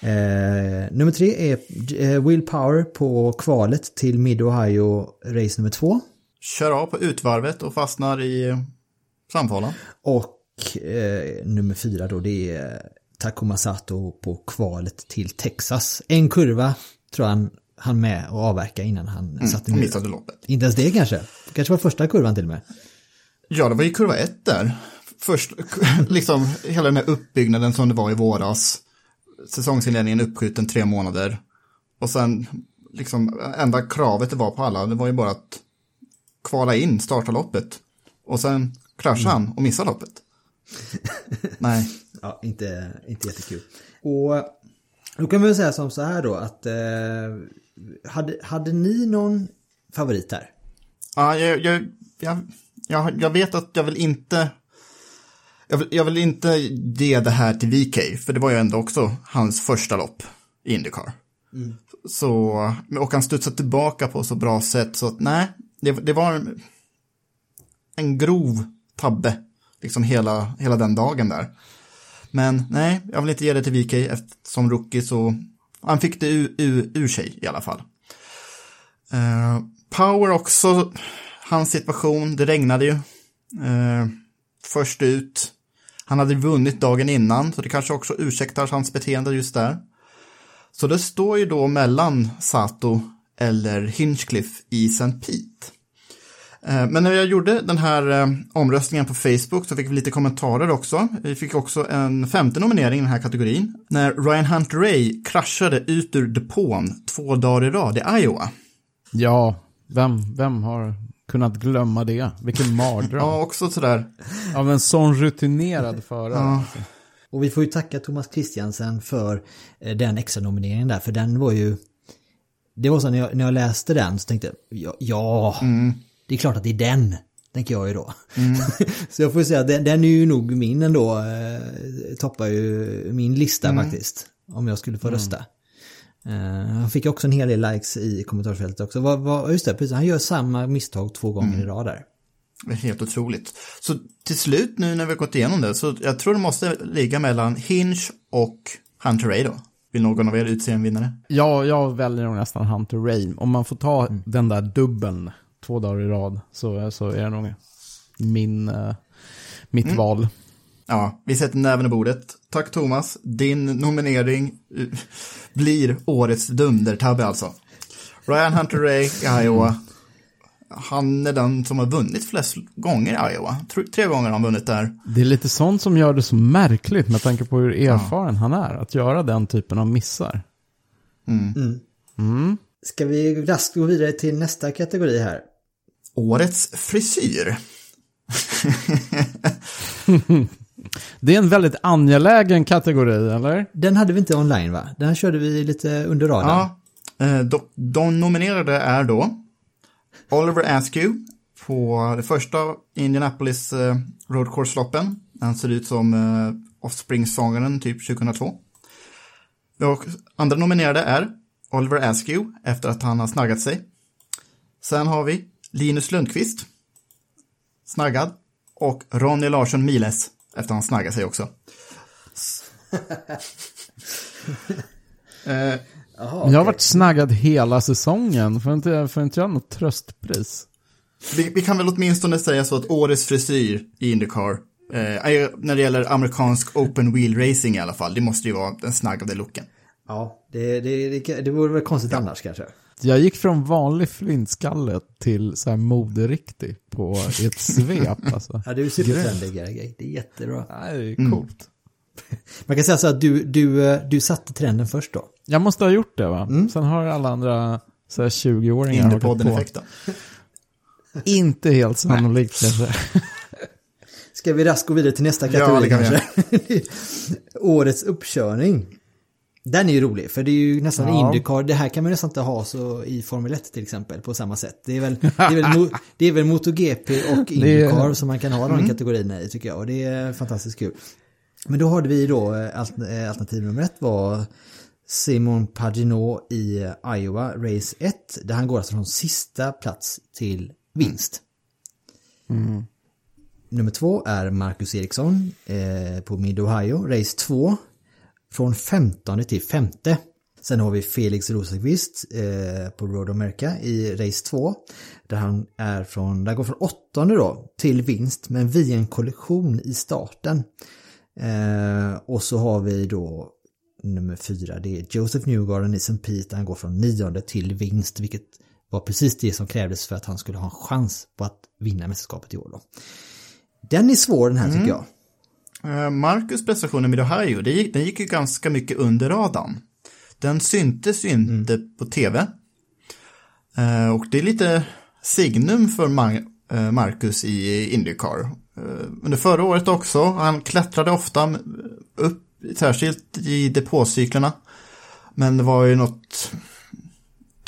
Eh, nummer tre är eh, Will Power på kvalet till Mid Ohio race nummer två. Kör av på utvarvet och fastnar i framfålan. Och eh, nummer fyra då det är Takuma Sato på kvalet till Texas. En kurva tror han han med och avverka innan han satte Och ner. missade loppet. Inte ens det kanske. Kanske var första kurvan till och med. Ja, det var ju kurva ett där. Först, liksom hela den här uppbyggnaden som det var i våras. Säsongsinledningen uppskjuten tre månader. Och sen, liksom, enda kravet det var på alla, det var ju bara att kvala in, starta loppet. Och sen kraschade han och missade loppet. Nej. Ja, inte, inte jättekul. Och då kan vi väl säga som så här då att eh, hade, hade ni någon favorit här? Ja, jag, jag, jag, jag, vet att jag vill inte... Jag vill, jag vill inte ge det här till VK, för det var ju ändå också hans första lopp i Indycar. Så, och han studsade tillbaka på så bra sätt så att nej, det, det var en, en grov tabbe, liksom hela, hela den dagen där. Men nej, jag vill inte ge det till VK eftersom rookie så, han fick det ur, ur, ur sig i alla fall. Uh, Power också, hans situation, det regnade ju. Uh, först ut. Han hade vunnit dagen innan, så det kanske också ursäktar hans beteende just där. Så det står ju då mellan Sato eller Hinchcliffe i St. Pete. Eh, Men när jag gjorde den här eh, omröstningen på Facebook så fick vi lite kommentarer också. Vi fick också en femte nominering i den här kategorin. När Ryan Hunter Ray kraschade ut ur depån två dagar i rad i Iowa. Ja, vem, vem har kunnat glömma det? Vilken mardröm. Ja, också sådär. Av en sån rutinerad förare. alltså. Och vi får ju tacka Thomas Christiansen för eh, den extra nomineringen där, för den var ju... Det var så när jag, när jag läste den så tänkte jag, ja, ja det är klart att det är den, tänker jag ju då. så jag får ju säga, den, den är ju nog min ändå, eh, toppar ju min lista faktiskt. Om jag skulle få rösta. Eh, han fick också en hel del likes i kommentarsfältet också. Vad, vad, just det, precis, han gör samma misstag två gånger i rad där. Helt otroligt. Så till slut nu när vi har gått igenom det, så jag tror det måste ligga mellan Hinge och Hunter Ray då. Vill någon av er utse en vinnare? Ja, jag väljer nog nästan Hunter Ray. Om man får ta den där dubbeln två dagar i rad så, så är det nog min, eh, mitt val. Ja, vi sätter näven i bordet. Tack Thomas, din nominering eh, blir årets dundertabbe alltså. Ryan Hunter Ray Iowa. Han är den som har vunnit flest gånger i Iowa. Tre, tre gånger har han vunnit där. Det är lite sånt som gör det så märkligt med tanke på hur erfaren han är. Att göra den typen av missar. Ska vi raskt gå vidare till nästa kategori här? Årets frisyr. Det är en väldigt angelägen kategori, eller? Den hade vi inte online va? Den körde vi lite under radarn. Ja, eh, de, de nominerade är då Oliver Askew på det första Indianapolis eh, Road Course-loppen. Han ser ut som eh, Offspring-sångaren typ 2002. Och andra nominerade är Oliver Askew efter att han har snaggat sig. Sen har vi Linus Lundqvist, snaggad. Och Ronny Larsson Miles efter att han snaggat sig också. eh, Jag har varit snaggad hela säsongen. Får inte, får inte jag något tröstpris? Vi, vi kan väl åtminstone säga så att årets frisyr i Indycar, eh, är- när det gäller amerikansk open wheel racing i alla fall, det måste ju vara den snaggade looken. Ja, det, det, det, det vore väl konstigt annars kanske. Jag gick från vanlig flintskalle till så här moderiktig på ett svep. Alltså. Ja, du är supertrendig. Det är jättebra. Nej, det är coolt. Man kan säga så att du, du, eh, du satte trenden först då. Jag måste ha gjort det va? Sen har alla andra så här 20-åringar hakat på. Indiepodden-effekten. Inte helt sannolikt kanske. Ska vi raskt gå vidare till nästa Ja, kategori det kan vi kanske? Årets uppkörning. Den är ju rolig, för det är ju nästan Ja. Indycar. Det här kan man nästan inte ha så i Formel 1 till exempel på samma sätt. Det är väl, det är väl, mo- det är väl MotoGP och Indycar som man kan ha de kategorierna i tycker jag. Och det är fantastiskt kul. Men då hade vi då, eh, eh, alternativ nummer ett var Simon Paginot i Iowa, Race 1. Där han går alltså från sista plats till vinst. Nummer två är Marcus Eriksson eh, på Mid Ohio, race 2. Från 15 till femte. Sen har vi Felix Rosenqvist eh, på Road America i race 2. Där han är från, där går från åttonde då till vinst men via en kollision i starten. Eh, och så har vi då nummer fyra, det är Joseph Newgarden i St. Pete. Han går från nionde till vinst vilket var precis det som krävdes för att han skulle ha en chans på att vinna mästerskapet i år då. Den är svår den här tycker jag. Eh, Marcus prestation med Ohio, det gick, den gick ju ganska mycket under radarn. Den syntes ju inte på tv. Eh, och det är lite signum för eh, Marcus i Indycar. Under förra året också, han klättrade ofta upp, särskilt i depåcyklerna. Men det var ju något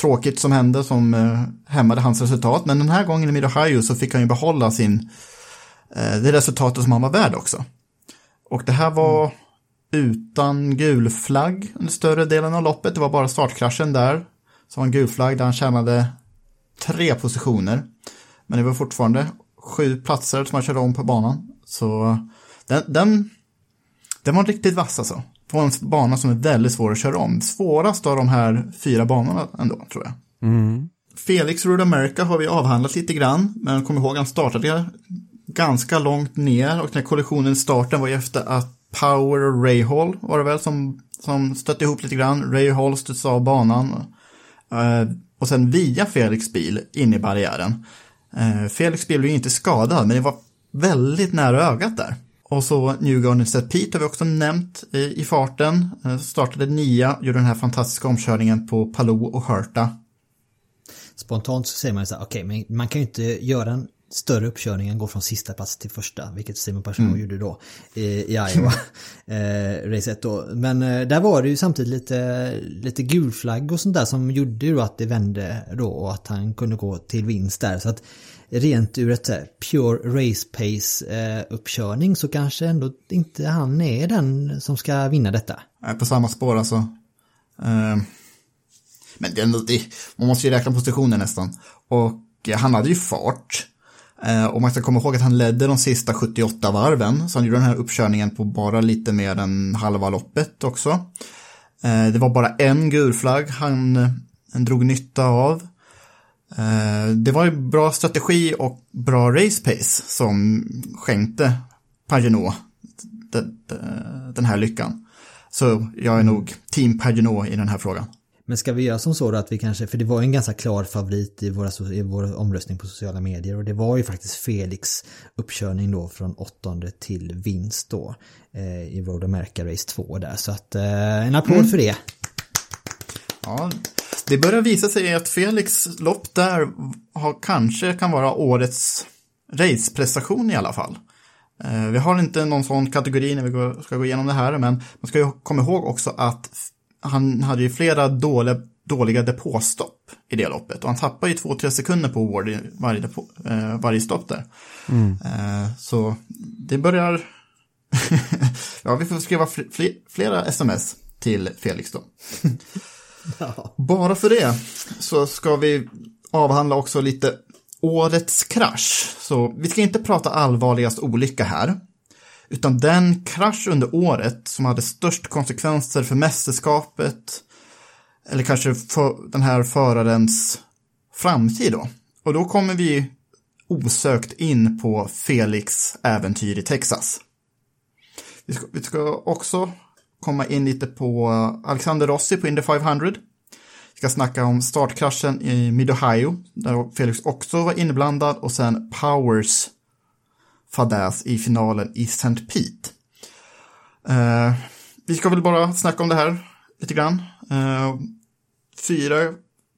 tråkigt som hände som eh, hämmade hans resultat. Men den här gången i Mid Ohio så fick han ju behålla sin, eh, det resultatet som han var värd också. Och det här var utan gul flagg under större delen av loppet. Det var bara startkraschen där. som var en gul flagg där han tjänade tre positioner. Men det var fortfarande sju platser som han körde om på banan. Så den, den, den var riktigt vass alltså. På en bana som är väldigt svår att köra om. Svårast av de här fyra banorna ändå, tror jag. Felix Road America har vi avhandlat lite grann, men kom ihåg han startade ganska långt ner och den här kollisionen i starten var ju efter att Power och Ray Hall var det väl som, som stötte ihop lite grann. Ray Hall studsade av banan eh, och sen via Felix bil in i barriären. Eh, Felix bil blev ju inte skadad, men det var väldigt nära ögat där. Och så Newgarden Set Pete har vi också nämnt i, i farten. Eh, startade nia, gjorde den här fantastiska omkörningen på Palou och Hurta. Spontant så säger man så här, okej, men man kan ju inte göra en större uppkörning än gå från sista plats till första, vilket Simon Pagenaud gjorde då i, i Iowa, eh, race 1 då. Men eh, där var det ju samtidigt lite, lite gulflagg och sånt där som gjorde ju att det vände då och att han kunde gå till vinst där. Så att rent ur ett så pure race-pace-uppkörning eh, så kanske ändå inte han är den som ska vinna detta. på samma spår alltså. Eh, men det är ändå, det, man måste ju räkna positioner nästan. Och eh, han hade ju fart. Och man ska komma ihåg att han ledde de sista 78 varven. Så han gjorde den här uppkörningen på bara lite mer än halva loppet också. Det var bara en gulflagg han, han drog nytta av. Eh, Det var ju bra strategi och bra race pace som skänkte Pagenaud den, här lyckan. Så jag är nog team Pagenaud i den här frågan. Men ska vi göra som så då att vi kanske, för det var en ganska klar favorit i, våra, i vår omröstning på sociala medier och det var ju faktiskt Felix uppkörning då från åttonde till vinst då eh, i Road America Race 2 där. Så att eh, en applåd för det. Ja, det börjar visa sig att Felix lopp där har, kanske kan vara årets raceprestation i alla fall. Eh, Vi har inte någon sån kategori när vi ska gå igenom det här, men man ska ju komma ihåg också att han hade ju flera dåliga, dåliga depåstopp i det loppet och han tappade ju två-tre sekunder på Ward i varje, depå, eh, varje stopp där. Eh, så det börjar... ja, vi får skriva fl- fl- flera sms till Felix då. Bara för det så ska vi avhandla också lite årets krasch. Så vi ska inte prata allvarligast olycka här. Utan den krasch under året som hade störst konsekvenser för mästerskapet. Eller kanske för den här förarens framtid då. Och då kommer vi osökt in på Felix äventyr i Texas. Vi ska, vi ska också komma in lite på eh, Alexander Rossi på Indy 500. Vi ska snacka om startkraschen i Mid-Ohio, där Felix också var inblandad, och sen Powers fadäs i finalen i St. Pete. Eh, vi ska väl bara snacka om det här lite grann. Eh, fyra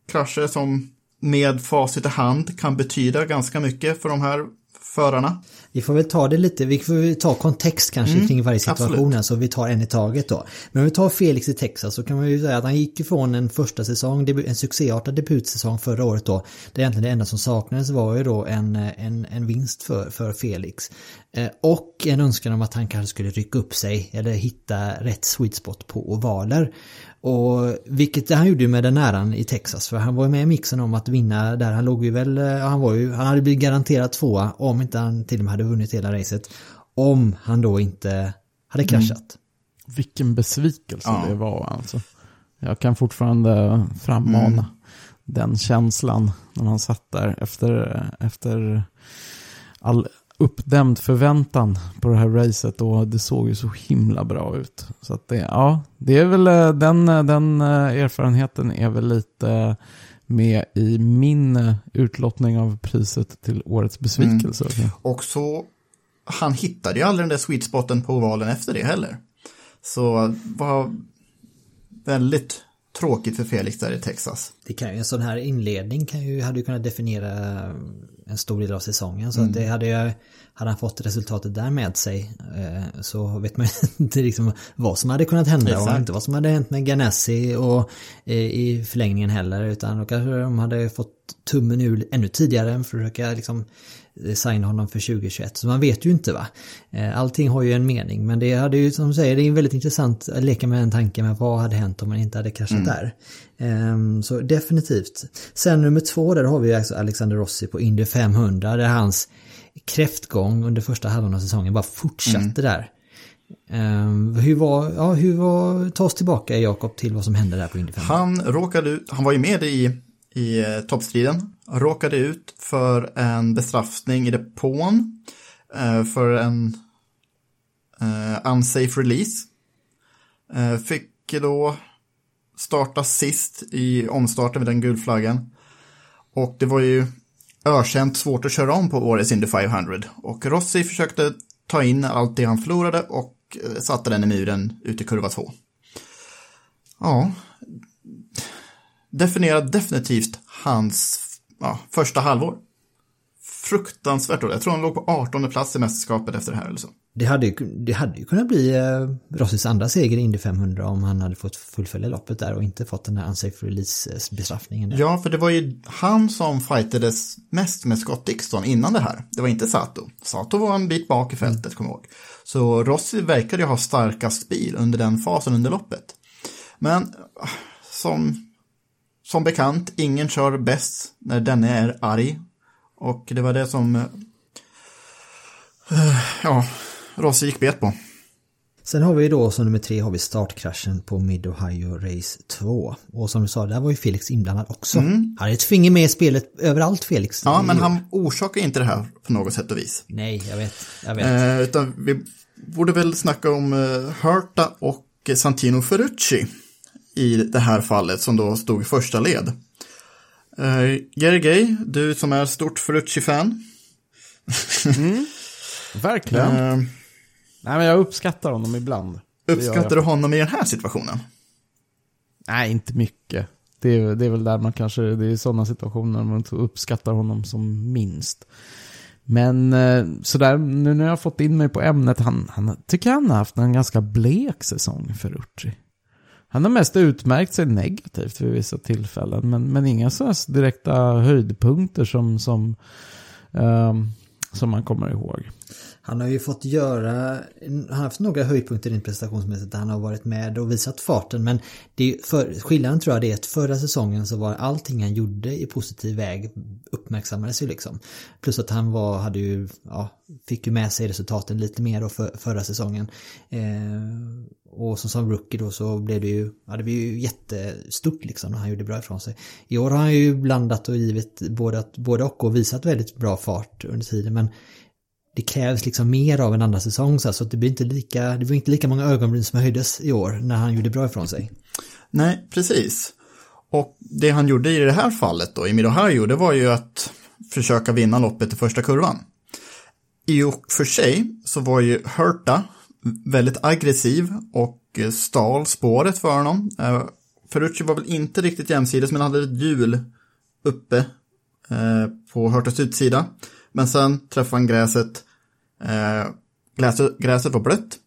krascher som med facit i hand kan betyda ganska mycket för de här förarna. Vi får väl ta det lite, vi får väl ta kontext kanske mm, kring varje situation här, så vi tar en i taget då. Men om vi tar Felix i Texas så kan man ju säga att han gick ifrån en första säsong, en succéartad debutsäsong förra året då. Det egentligen det enda som saknades var ju då en, en, en vinst för, för Felix. Eh, och en önskan om att han kanske skulle rycka upp sig eller hitta rätt sweet spot på ovaler. Och vilket han gjorde med den äran i Texas för han var med i mixen om att vinna där. Han låg ju väl, eh, han var ju, han hade blivit garanterad tvåa om inte han till och med hade vunnit hela racet. Om han då inte hade mm. kraschat. Mm. Vilken besvikelse ja. det var alltså. Jag kan fortfarande frammana mm. den känslan när man satt där efter, efter all uppdämd förväntan på det här racet och det såg ju så himla bra ut. Så att det, ja, det är väl eh, den, eh, den eh, erfarenheten är väl lite med i min utlottning av priset till årets besvikelse. Mm. Och så, han hittade ju aldrig den där sweet spoten på ovalen efter det heller. Så var väldigt tråkigt för Felix där i Texas. Det kan ju, en sån här inledning kan ju, hade ju kunnat definiera en stor del av säsongen. Så mm. det hade ju, hade han fått resultatet där med sig eh, så vet man inte liksom vad som hade kunnat hända Exakt. och inte vad som hade hänt med Ganassi och eh, i förlängningen heller utan då kanske de hade fått tummen ur ännu tidigare för att försöka liksom signa honom för 2021. Så man vet ju inte va. Eh, allting har ju en mening men det hade ju som du säger, det är väldigt intressant att leka med en tanke med vad hade hänt om man inte hade kraschat mm. där. Ehm, så definitivt. Sen nummer två där har vi alltså Alexander Rossi på Indy 500 där hans kräftgång under första halvan av säsongen bara fortsatte mm. där. Um, hur var, ja, hur var, ta oss tillbaka Jakob till vad som hände där på Indy 500. Han råkade ut, han var ju med i, i eh, toppstriden, råkade ut för en bestraffning i depån uh, för en uh, unsafe release. Uh, fick då starta sist i omstarten med den gulflaggan. Och det var ju ökänt svårt att köra om på årets Indy 500. Och Rossi försökte ta in allt det han förlorade och eh, satte den i muren ut i kurva 2. Ja, definierar definitivt hans ja, första halvår. Fruktansvärt dåligt. Jag tror han låg på 18 plats i mästerskapet efter det här eller så. Det hade, ju, det hade ju kunnat bli eh, Rossis andra seger i Indy 500 om han hade fått fullfölja loppet där och inte fått den här unsafe release-bestraffningen. Ja, för det var ju han som fightades mest med Scott Dixon innan det här. Det var inte Sato. Sato var en bit bak i fältet, mm. kommer jag ihåg. Så Rossi verkade ju ha starkast bil under den fasen under loppet. Men som, som bekant, ingen kör bäst när den är arg. Och det var det som... Uh, ja, Rossi gick bet på. Sen har vi då som nummer tre har vi startkraschen på Mid Ohio Race 2. Och som du sa, där var ju Felix inblandad också. Mm. Han hade ett finger med i spelet överallt Felix. Ja, men han orsakar inte det här på något sätt och vis. Nej, jag vet. Jag vet. Eh, utan vi borde väl snacka om eh, Hurta och Santino Ferrucci i det här fallet som då stod i första led. Gary Gay, du som är stort Ferrucci-fan. Mm. Verkligen. Eh, Nej, men jag uppskattar honom ibland. Uppskattar du honom i den här situationen? Nej, inte mycket. Det är, det är väl där man kanske, det är sådana situationer man uppskattar honom som minst. Men eh, sådär, nu när jag har fått in mig på ämnet, han, han tycker han har haft en ganska blek säsong för Urti. Han har mest utmärkt sig negativt vid vissa tillfällen, men, men inga sådana direkta höjdpunkter som, som, um, som man kommer ihåg. Han har ju fått göra, han har haft några höjdpunkter rent prestationsmässigt där han har varit med och visat farten men det är, för, skillnaden tror jag det är att förra säsongen så var allting han gjorde i positiv väg uppmärksammades ju liksom. Plus att han var, hade ju, ja, fick ju med sig resultaten lite mer då för, förra säsongen. Eh, och som, som rookie då så blev det ju, ja det blev ju jättestort liksom när han gjorde bra ifrån sig. I år har han ju blandat och givit både, både och och visat väldigt bra fart under tiden men det krävs liksom mer av en andra säsong så, att det blir inte lika, det blir inte lika många ögonbryn som höjdes i år när han gjorde bra ifrån sig. Nej, precis. Och det han gjorde i det här fallet då, i Mid-Ohio, det var ju att försöka vinna loppet i första kurvan. I och för sig så var ju Hurta väldigt aggressiv och stal spåret för honom. Eh, Ferrucci var väl inte riktigt jämsides men hade ett hjul uppe eh, på Hurtas utsida. Men sen träffade han gräset. Gräset, gräset var blött.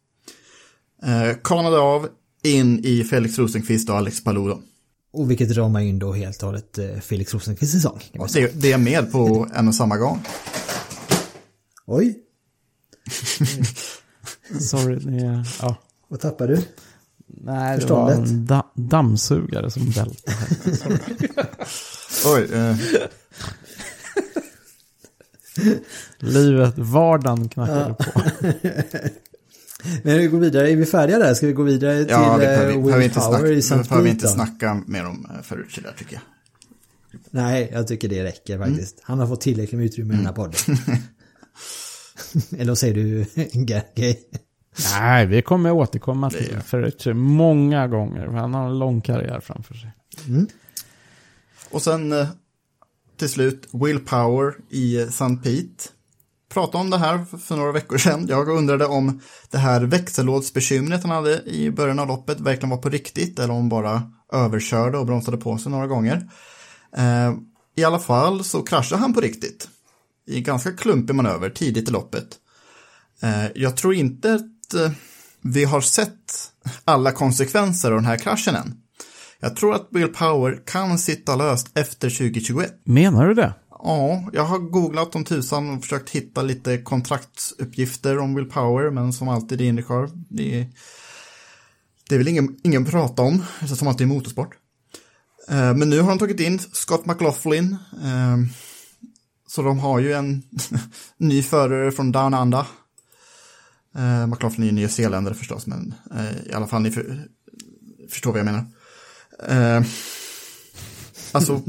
Kanade av in i Felix Rosenqvist och Alex Palou. Och vilket ramar in då helt och hållet Felix Rosenqvists säsong. Det, det är med på en och samma gång. Oj. Sorry, det ja. Vad tappade du? Nej, det var en da dammsugare som välte. Oj. Eh. Livet, vardagen knackade ja. på. Men vi går vidare, är vi färdiga där? Ska vi gå vidare till ja, vi behöver, Will behöver Power i St. behöver vi inte snacka mer om eh, Ferrucci där tycker jag. Nej, jag tycker det räcker faktiskt. Mm. Han har fått tillräckligt med utrymme i den här podden. Eller säger du Gergej? Nej, vi kommer återkomma till Ferrucci många gånger. Han har en lång karriär framför sig. Mm. Och sen eh, till slut Willpower i eh, St. Pete. Pratade om det här för några veckor sedan. Jag undrade om det här växellådsbekymret han hade i början av loppet verkligen var på riktigt eller om bara överkörde och bromsade på sig några gånger. Eh, I alla fall så kraschade han på riktigt i en ganska klumpig manöver tidigt i loppet. Eh, jag tror inte att eh, vi har sett alla konsekvenser av den här kraschen än. Jag tror att Will Power kan sitta löst efter 2021. Menar du det? Ja, jag har googlat om tusan och försökt hitta lite kontraktsuppgifter om Will Power, men som alltid i Indycar, det är, det är väl ingen, ingen prata om, som att det är motorsport. Eh, men nu har de tagit in Scott McLaughlin, så de har ju en ny förare från Down Under. Eh, McLaughlin är ju nyzeeländare förstås, men eh, i alla fall ni för, förstår vad jag menar. Eh, alltså...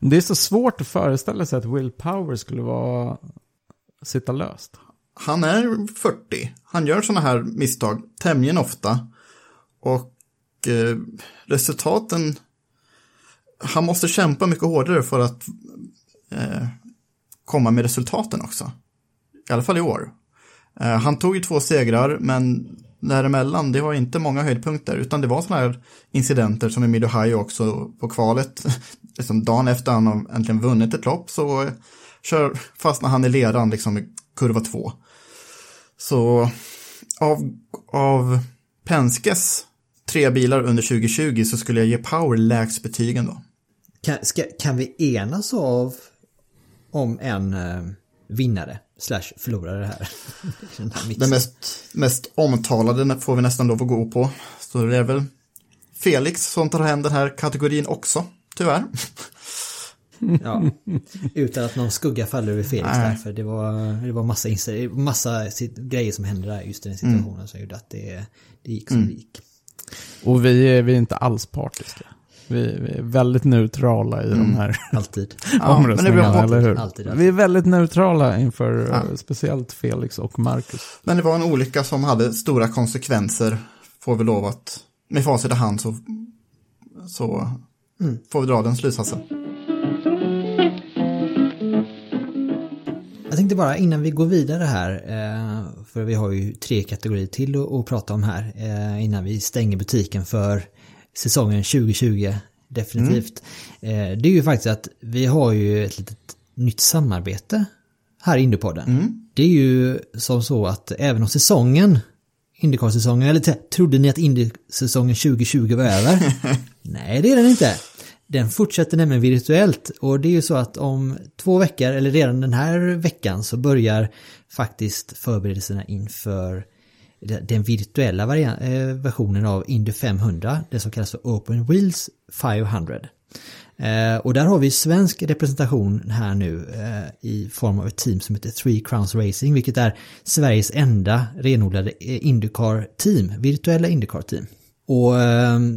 Det är så svårt att föreställa sig att Will Power skulle vara sitta löst. Han är 40. Han gör sådana här misstag tämligen ofta. Och eh, resultaten... Han måste kämpa mycket hårdare för att eh, komma med resultaten också. I alla fall i år. Eh, han tog ju två segrar, men däremellan, det var inte många höjdpunkter, utan det var sådana här incidenter som i Mid-Ohio också på kvalet. liksom dagen efter han äntligen vunnit ett lopp så kör, fastnar han i leran liksom i kurva två. Så av, av Penskes tre bilar under 2020 så skulle jag ge Power lägst betygen då. Kan, ska, kan vi enas av om en eh, vinnare slash förlorare här. Den mest, mest omtalade får vi nästan lov att gå på. Så det är väl Felix som tar hem den här kategorin också, tyvärr. Ja, utan att någon skugga faller över Felix Nej. där, för det var, det var massa, massa grejer som hände där just i den situationen mm. som gjorde att det, det gick som mm. det gick. Och vi är, vi är inte alls partiska. Vi, är väldigt neutrala i mm. de här alltid. omröstningarna, ja, eller hur? Alltid, alltid. Vi är väldigt neutrala inför ja. speciellt Felix och Marcus. Men det var en olycka som hade stora konsekvenser, får vi lov att, med facit i hand så, så mm. får vi dra den slutsatsen. Jag tänkte bara innan vi går vidare här, eh, för vi har ju tre kategorier till att prata om här, eh, innan vi stänger butiken för säsongen 2020. Definitivt. Mm. Det är ju faktiskt att vi har ju ett litet nytt samarbete här i Indypodden. Mm. Det är ju som så att även om säsongen, Indycar-säsongen, eller trodde ni att Indy-säsongen 2020 var över? Nej, det är den inte. Den fortsätter nämligen virtuellt och det är ju så att om två veckor, eller redan den här veckan, så börjar faktiskt förberedelserna inför den virtuella eh, versionen av Indy 500, det som kallas för Open Wheels 500. Eh, och där har vi svensk representation här nu eh, i form av ett team som heter Three Crowns Racing, vilket är Sveriges enda renodlade Indycar-team, virtuella Indycar-team. Och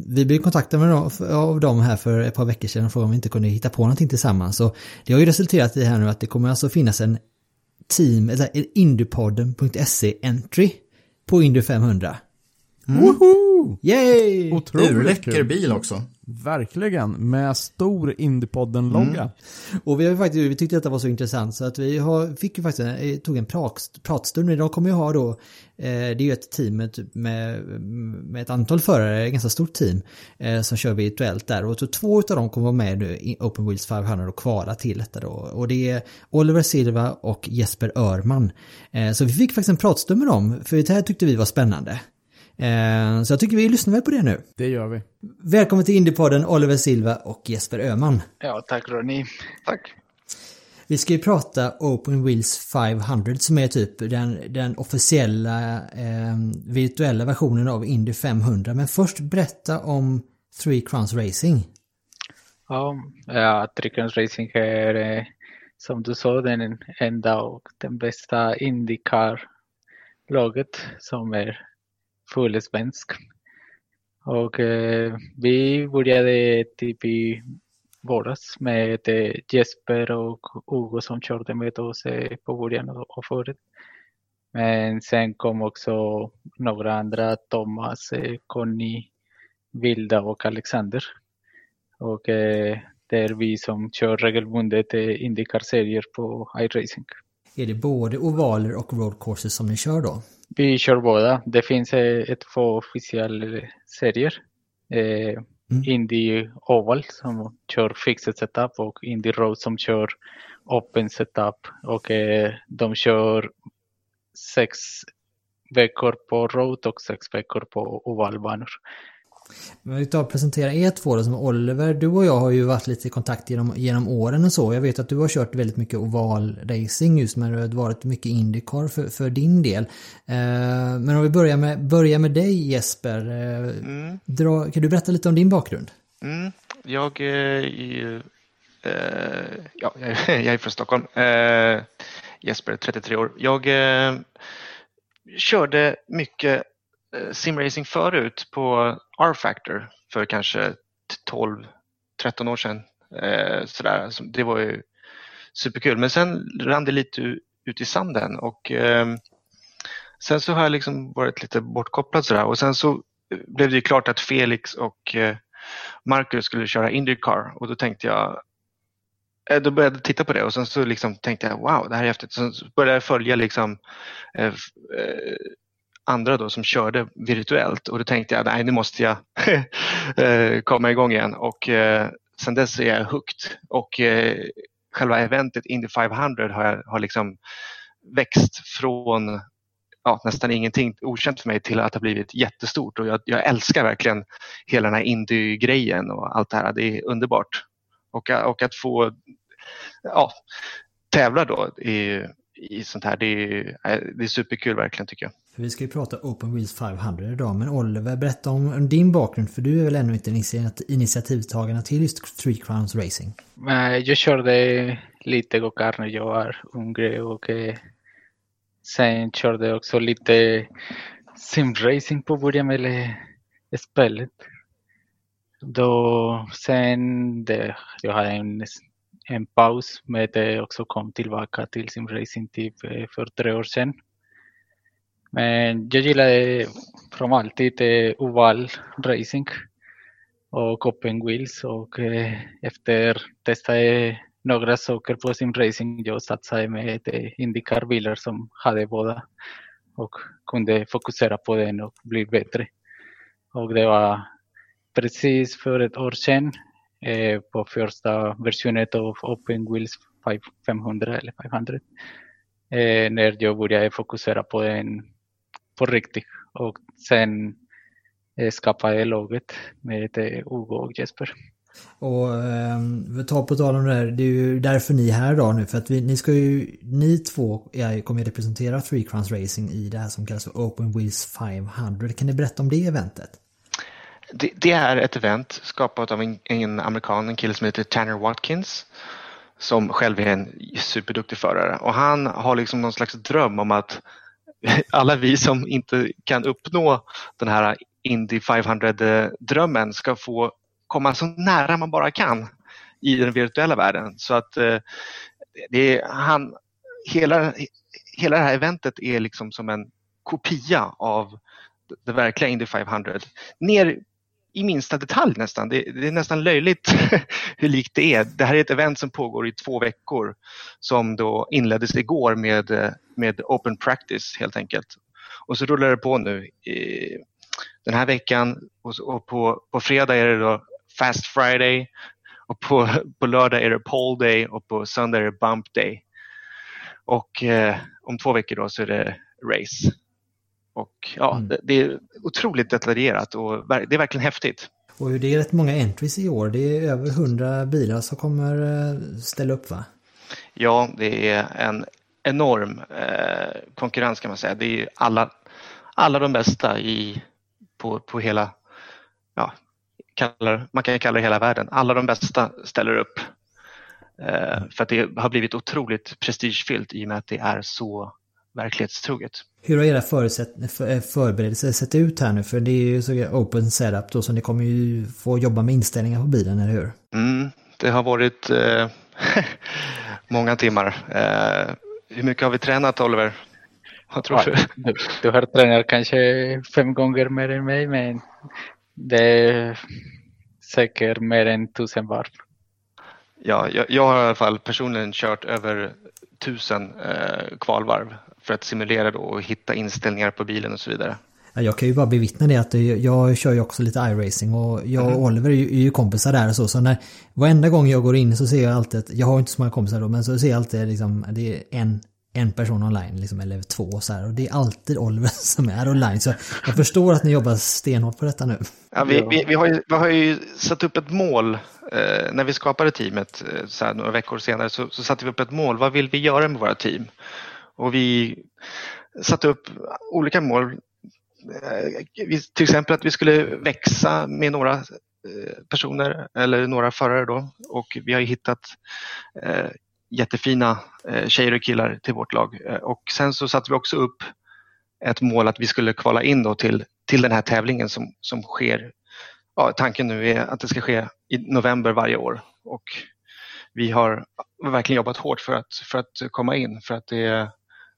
vi blev kontaktade av dem här för ett par veckor sedan och frågade om vi inte kunde hitta på någonting tillsammans. Så det har ju resulterat i här nu att det kommer alltså finnas en team, eller indypodden.se entry på Indy 500. Mm. Woho! Yay! Otroligt Urläcker bil också. Verkligen, med stor Indiepodden-logga. Mm. Och vi, har faktiskt, vi tyckte detta var så intressant så att vi har, fick ju faktiskt, eh, tog en prat, pratstund. Idag kommer jag ha då, eh, det är ju ett team med, med ett antal förare, ett ganska stort team, eh, som kör virtuellt där. Och så två av dem kommer vara med nu i Open Wheels 500 och kvala till detta då. Och det är Oliver Silva och Jesper Örman. Eh, så vi fick faktiskt en pratstund med dem, för det här tyckte vi var spännande. Eh, så jag tycker vi lyssnar väl på det nu. Det gör vi. Välkommen till Indiepodden Oliver Silva och Jesper Öhman. Ja, tack Ronny. Tack. Vi ska ju prata Open Wheels 500 som är typ den, den officiella eh, virtuella versionen av Indy 500. Men först berätta om Three Crowns Racing. Ja, ja Three Crowns Racing är eh, som du sa den enda och den bästa Indycar-laget som är fullsvensk. Och eh, vi började typ i våras med Jesper och Hugo som körde med oss på början av året. Men sen kom också några andra, Thomas, eh, Conny, Vilda och Alexander. Och eh, det är vi som kör regelbundet eh, Indycar-serier på iRacing. Är det både ovaler och road courses som ni kör då? Vi kör båda. Det finns ett två officiella serier. Eh, mm. Indy Oval som kör fixed setup och Indy Road som kör open setup. Och eh, de kör sex veckor på road och sex veckor på ovalbanor. Men vi tar och presentera er två då, som Oliver. Du och jag har ju varit lite i kontakt genom, genom åren och så. Jag vet att du har kört väldigt mycket oval racing just men det har varit mycket Indycar för, för din del. Eh, men om vi börjar med, börjar med dig Jesper. Eh, mm. dra, kan du berätta lite om din bakgrund? Mm. Jag ju, eh, ja, jag är från Stockholm. Eh, Jesper, 33 år. Jag eh, körde mycket Eh, simracing förut på R-Factor för kanske 12-13 år sedan. Eh, sådär. Det var ju superkul. Men sen rann det lite ut i sanden och eh, sen så har jag liksom varit lite bortkopplad sådär och sen så eh, blev det ju klart att Felix och eh, Marcus skulle köra Indycar och då tänkte jag eh, då började jag titta på det och sen så liksom tänkte jag wow, det här är häftigt. Sen började jag följa liksom, eh, andra då som körde virtuellt och då tänkte jag nej nu måste jag eh, komma igång igen och eh, sen dess är jag hooked och eh, själva eventet Indy 500 har, har liksom växt från ja, nästan ingenting okänt för mig till att ha blivit jättestort och jag, jag älskar verkligen hela den här Indy-grejen och allt det här. Det är underbart. Och, och att få ja, tävla då i, i sånt här, det är, det är superkul verkligen tycker jag. För vi ska ju prata Open Wheels 500 idag, men Oliver, berätta om din bakgrund, för du är väl ännu inte initiativtagarna till just Three Crowns Racing? Jag körde lite go-kart när jag var yngre och eh, sen körde jag också lite simracing på början med spelet. Då sen det, jag hade en, en paus med det också kom tillbaka till simracing typ eh, för tre år sedan. Men jag gillade eh, från alltid eh, oval racing och open wheels och efter testade några saker på simracing jag satsade med Indycar-bilar som hade båda och kunde fokusera på den och bli bättre. Och det var precis för ett år sedan Eh, på första versionen av Open Wheels 500 eller 500 eh, när jag började fokusera på den på riktigt. Och sen eh, skapade laget med Hugo och Jesper. Och eh, tar på tal om det här, det är ju därför ni är här idag nu för att vi, ni ska ju, ni två jag kommer representera Three Crowns Racing i det här som kallas för Open Wheels 500. Kan ni berätta om det eventet? Det, det är ett event skapat av en, en amerikan, en kille som heter Tanner Watkins som själv är en superduktig förare och han har liksom någon slags dröm om att alla vi som inte kan uppnå den här Indy 500-drömmen ska få komma så nära man bara kan i den virtuella världen. Så att eh, det är, han, hela, hela det här eventet är liksom som en kopia av det verkliga Indy 500. Ner i minsta detalj nästan. Det, det, är nästan löjligt hur likt det är. Det här är ett event som pågår i två veckor som då inleddes igår med, med open practice helt enkelt. Och så rullar det på nu i, den här veckan och, och på, på fredag är det då Fast Friday och på, på lördag är det Pole Day och på söndag är det Bump Day. Och eh, om två veckor då så är det Race. Och ja, mm. det, det, är otroligt detaljerat och det är verkligen häftigt. Och det är rätt många entries i år. Det är över 100 bilar som kommer eh, ställa upp va? Ja, det är en enorm eh, konkurrens kan man säga. Det är alla, alla de bästa i, på, på hela, ja, kallar, man kan kalla det hela världen. Alla de bästa ställer upp. Eh, för att det har blivit otroligt prestigefyllt i och med att det är så verklighetstroget. Hur har era för, förberedelser sett ut här nu? För det är ju så open setup då så ni kommer ju få jobba med inställningar på bilen, eller hur? Mm, det har varit eh, många timmar. Eh, hur mycket har vi tränat Oliver? Vad tror ja, du? Du har tränat kanske fem gånger mer än mig men det är säkert mer än tusen varv. Ja, jag, jag, har i alla fall personligen kört över tusen eh, kvalvarv för att simulera då och hitta inställningar på bilen och så vidare. Jag kan ju bara bevittna det att jag kör ju också lite iRacing och jag och mm. Oliver är ju, är ju kompisar där och så. Så när varenda gång jag går in så ser jag alltid, jag har inte så många kompisar då, men så ser jag alltid liksom, det är en, en person online liksom, eller två så här. Och det är alltid Oliver som är online. Så jag förstår att ni jobbar stenhårt på detta nu. Ja, vi, vi, vi, har, ju, vi har ju satt upp ett mål eh, när vi skapade teamet eh, så här, några veckor senare så, så satte vi upp ett mål. Vad vill vi göra med våra team? Och vi satte upp olika mål. Eh, till exempel att vi skulle växa med några eh, personer eller några förare då och vi har hittat eh, jättefina eh, tjejer och killar till vårt lag. Och sen så satte vi också upp ett mål att vi skulle kvala in då till, till den här tävlingen som, som sker. Ja, tanken nu är att det ska ske i november varje år och vi har verkligen jobbat hårt för att, för att komma in för att det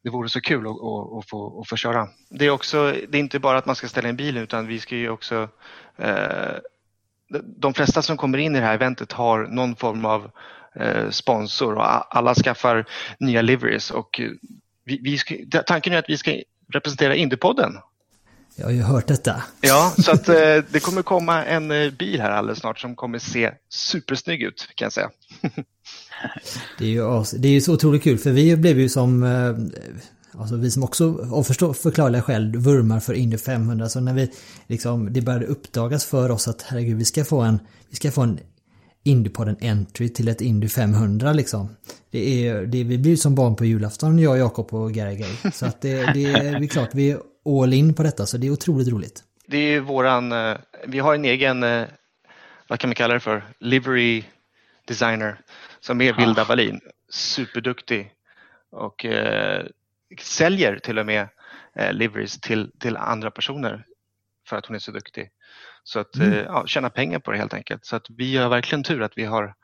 det vore så kul att, att, att, få, att få köra. Det är, också, det är inte bara att man ska ställa in bilen utan vi ska ju också eh, de flesta som kommer in i det här eventet har någon form av eh, sponsor och alla skaffar nya liveries och vi, vi ska, tanken är att vi ska representera Indiepodden. Jag har ju hört detta. Ja, så att eh, det kommer komma en eh, bil här alldeles snart som kommer se supersnygg ut kan jag säga. Det är ju, det är ju så otroligt kul för vi blev ju som eh, Alltså vi som också av förklarliga skäl vurmar för Indy 500 så när vi liksom det började uppdagas för oss att herregud vi ska få en vi ska få en Indy på en entry till ett Indy 500 liksom. Det är, det, vi blir som barn på julafton jag, Jakob och Gary Så att det, det, är, klart vi all in på detta så det är otroligt roligt. Det är våran, eh, vi har en egen, eh, vad kan man kalla det för, livery designer som är Vilda ah. Wallin. Superduktig och eh, säljer till och med eh, liveries till, till andra personer för att hon är så duktig. Så att mm. eh, ja, tjäna pengar på det helt enkelt. Så att vi har verkligen tur att vi har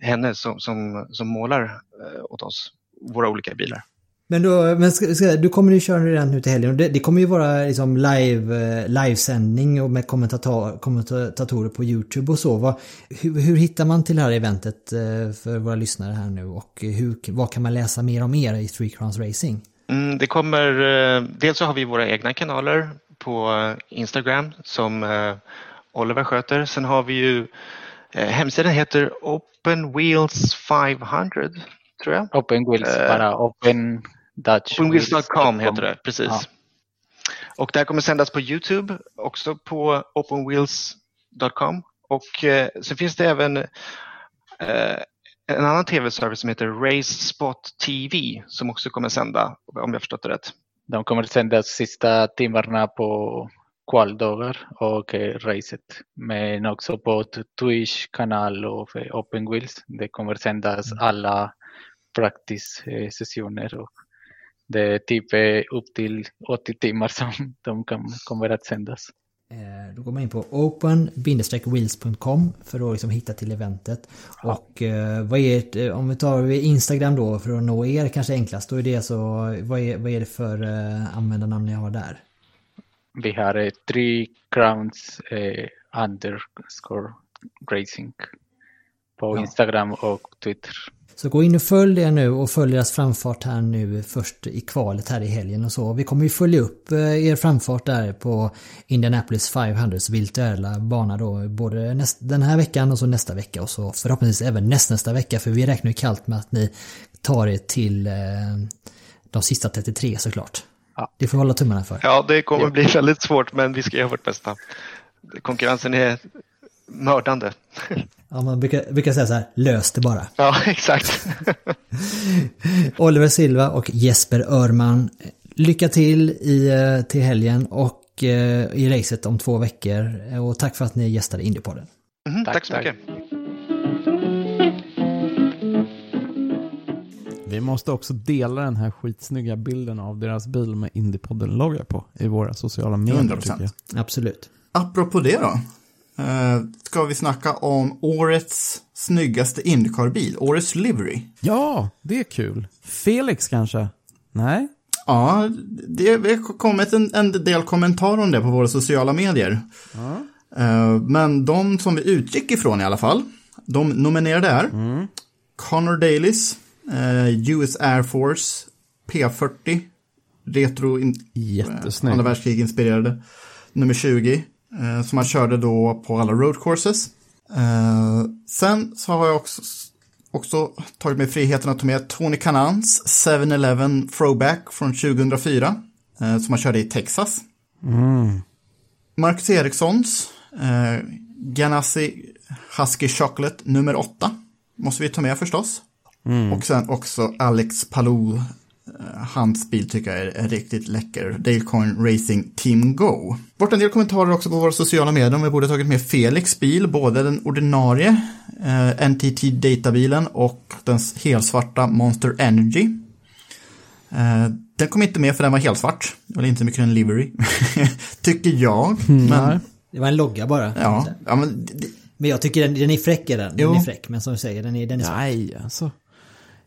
henne som, som, som målar eh, åt oss, våra olika bilar. Men, då, men ska, ska, du kommer ju köra redan nu till helgen. Det, det kommer ju vara liksom live, eh, livesändning och med kommentator, kommentatorer på YouTube och så. Vad, hur, hur, hittar man till det här eventet eh, för våra lyssnare här nu och hur, vad kan man läsa mer om er i Three Crowns Racing? Mm, det kommer, eh, dels så har vi våra egna kanaler på Instagram som Oliver sköter. Sen har vi ju hemsidan heter Open Wheels 500 tror jag. Open Wheels, bara Open Openwheels.com heter det, precis. Ja. Och det här kommer sändas på Youtube, också på openwheels.com. Och eh, så finns det även eh, en annan tv-service som heter Race Spot TV som också kommer sända, om jag förstått det rätt. De kommer sända sista timmarna på kvaldagar och eh, racet. Men också på Twitch-kanal och Open Wheels. Det kommer sändas mm. alla praktis-sessioner och det är typ eh, upp till 80 timmar som de kan, kommer att sändas. Eh, då går man in på open-wheels.com för att liksom hitta till eventet. Ja. Och eh, vad är det, om vi tar Instagram då för att nå er kanske enklast. Då är det så, vad är, vad är det för användarnamn ni har där? Vi har Three Crowns underscore racing på Ja. Instagram och Twitter. Så gå in och följ det nu och följ deras framfart här nu först i kvalet här i helgen och så. Vi kommer ju följa upp eh, er framfart där på Indianapolis 500 virtuella bana då både näst, den här veckan och så nästa vecka och så förhoppningsvis även nästnästa vecka för vi räknar ju kallt med att ni tar er till eh, de sista 33 såklart. Ja. Det får vi hålla tummarna för. Ja, det kommer bli väldigt svårt, men vi ska göra vårt bästa. Konkurrensen är mördande. Ja, man brukar, brukar säga så här, lös det bara. Ja, exakt. Oliver Silva och Jesper Örman. Lycka till i, eh, till helgen och eh, i racet om två veckor. Och tack för att ni gästade Indiepodden. Mhm, Tack, tack så mycket. Vi måste också dela den här skitsnygga bilden av deras bil med Indiepodden-logga på i våra sociala medier. 100%. tycker jag. Absolut. Apropå det då. Eh, ska vi snacka om årets snyggaste Indycar-bil, årets livery. Ja, det är kul. Felix kanske? Nej? Ja, det har kommit en, en del kommentarer om det på våra sociala medier. Eh, Men de som vi utgick ifrån i alla fall, de nominerade är Connor Dailies, eh, US Air Force, P40, Retro, in, Jättesnygg. andra världskrig inspirerade, nummer 20, eh, som han körde då på alla road courses. Eh, sen så har jag också, också tagit mig friheten att ta med Tony Kanans 7-Eleven Throwback från 2004, eh, som han körde i Texas. Marcus Erikssons eh, Ganassi Husky Chocolate nummer 8 måste vi ta med förstås. Och sen också Alex Palou, hans bil tycker jag är, är riktigt läcker. Dalecoin Racing Team Go. Bort en del kommentarer också på våra sociala medier om vi borde tagit med Felix bil, både den ordinarie eh, NTT Data-bilen och den helsvarta Monster Energy. Eh, den kom inte med för den var helsvart. Det var inte mycket en livery, tycker jag. Men, Nej. Det var en logga bara. ja, ja, men det, Men jag tycker den, den är fräck är den. Den Jo. är fräck. Men som du säger, den är, den är svart. Nej, alltså.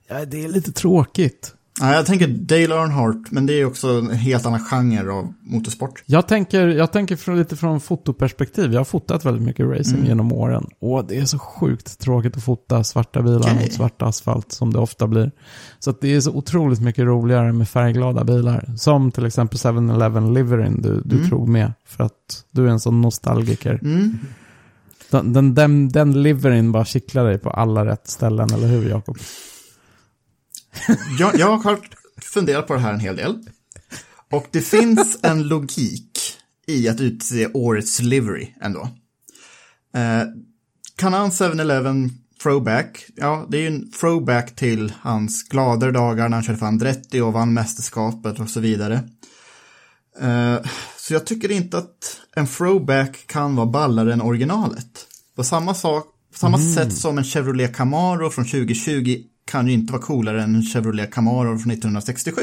Ja, det är lite tråkigt. Ja, jag tänker Dale Earnhardt, men det är också en helt annan genre av motorsport. Jag tänker, jag tänker från, lite från fotoperspektiv. Jag har fotat väldigt mycket racing genom åren. Och det är så sjukt tråkigt att fota svarta bilar Okej. mot svart asfalt som det ofta blir. Så det är så otroligt mycket roligare med färgglada bilar. Som till exempel 7-Eleven Liverin du, du tog med. För att du är en sån nostalgiker. Mm. Den, den, den, den Liverin bara kittlar dig på alla rätt ställen, eller hur Jakob? Jag, jag har funderat på det här en hel del. Och det finns en logik i att utse årets livery ändå. Eh, Kanan 7-Eleven Throwback, ja det är ju en throwback till hans gladare dagar när han körde för Andretti och vann mästerskapet och så vidare. Eh, så jag tycker inte att en throwback kan vara ballare än originalet. På samma, sak, på samma sätt som en Chevrolet Camaro från 2020 kan ju inte vara coolare än en Chevrolet Camaro från 1967.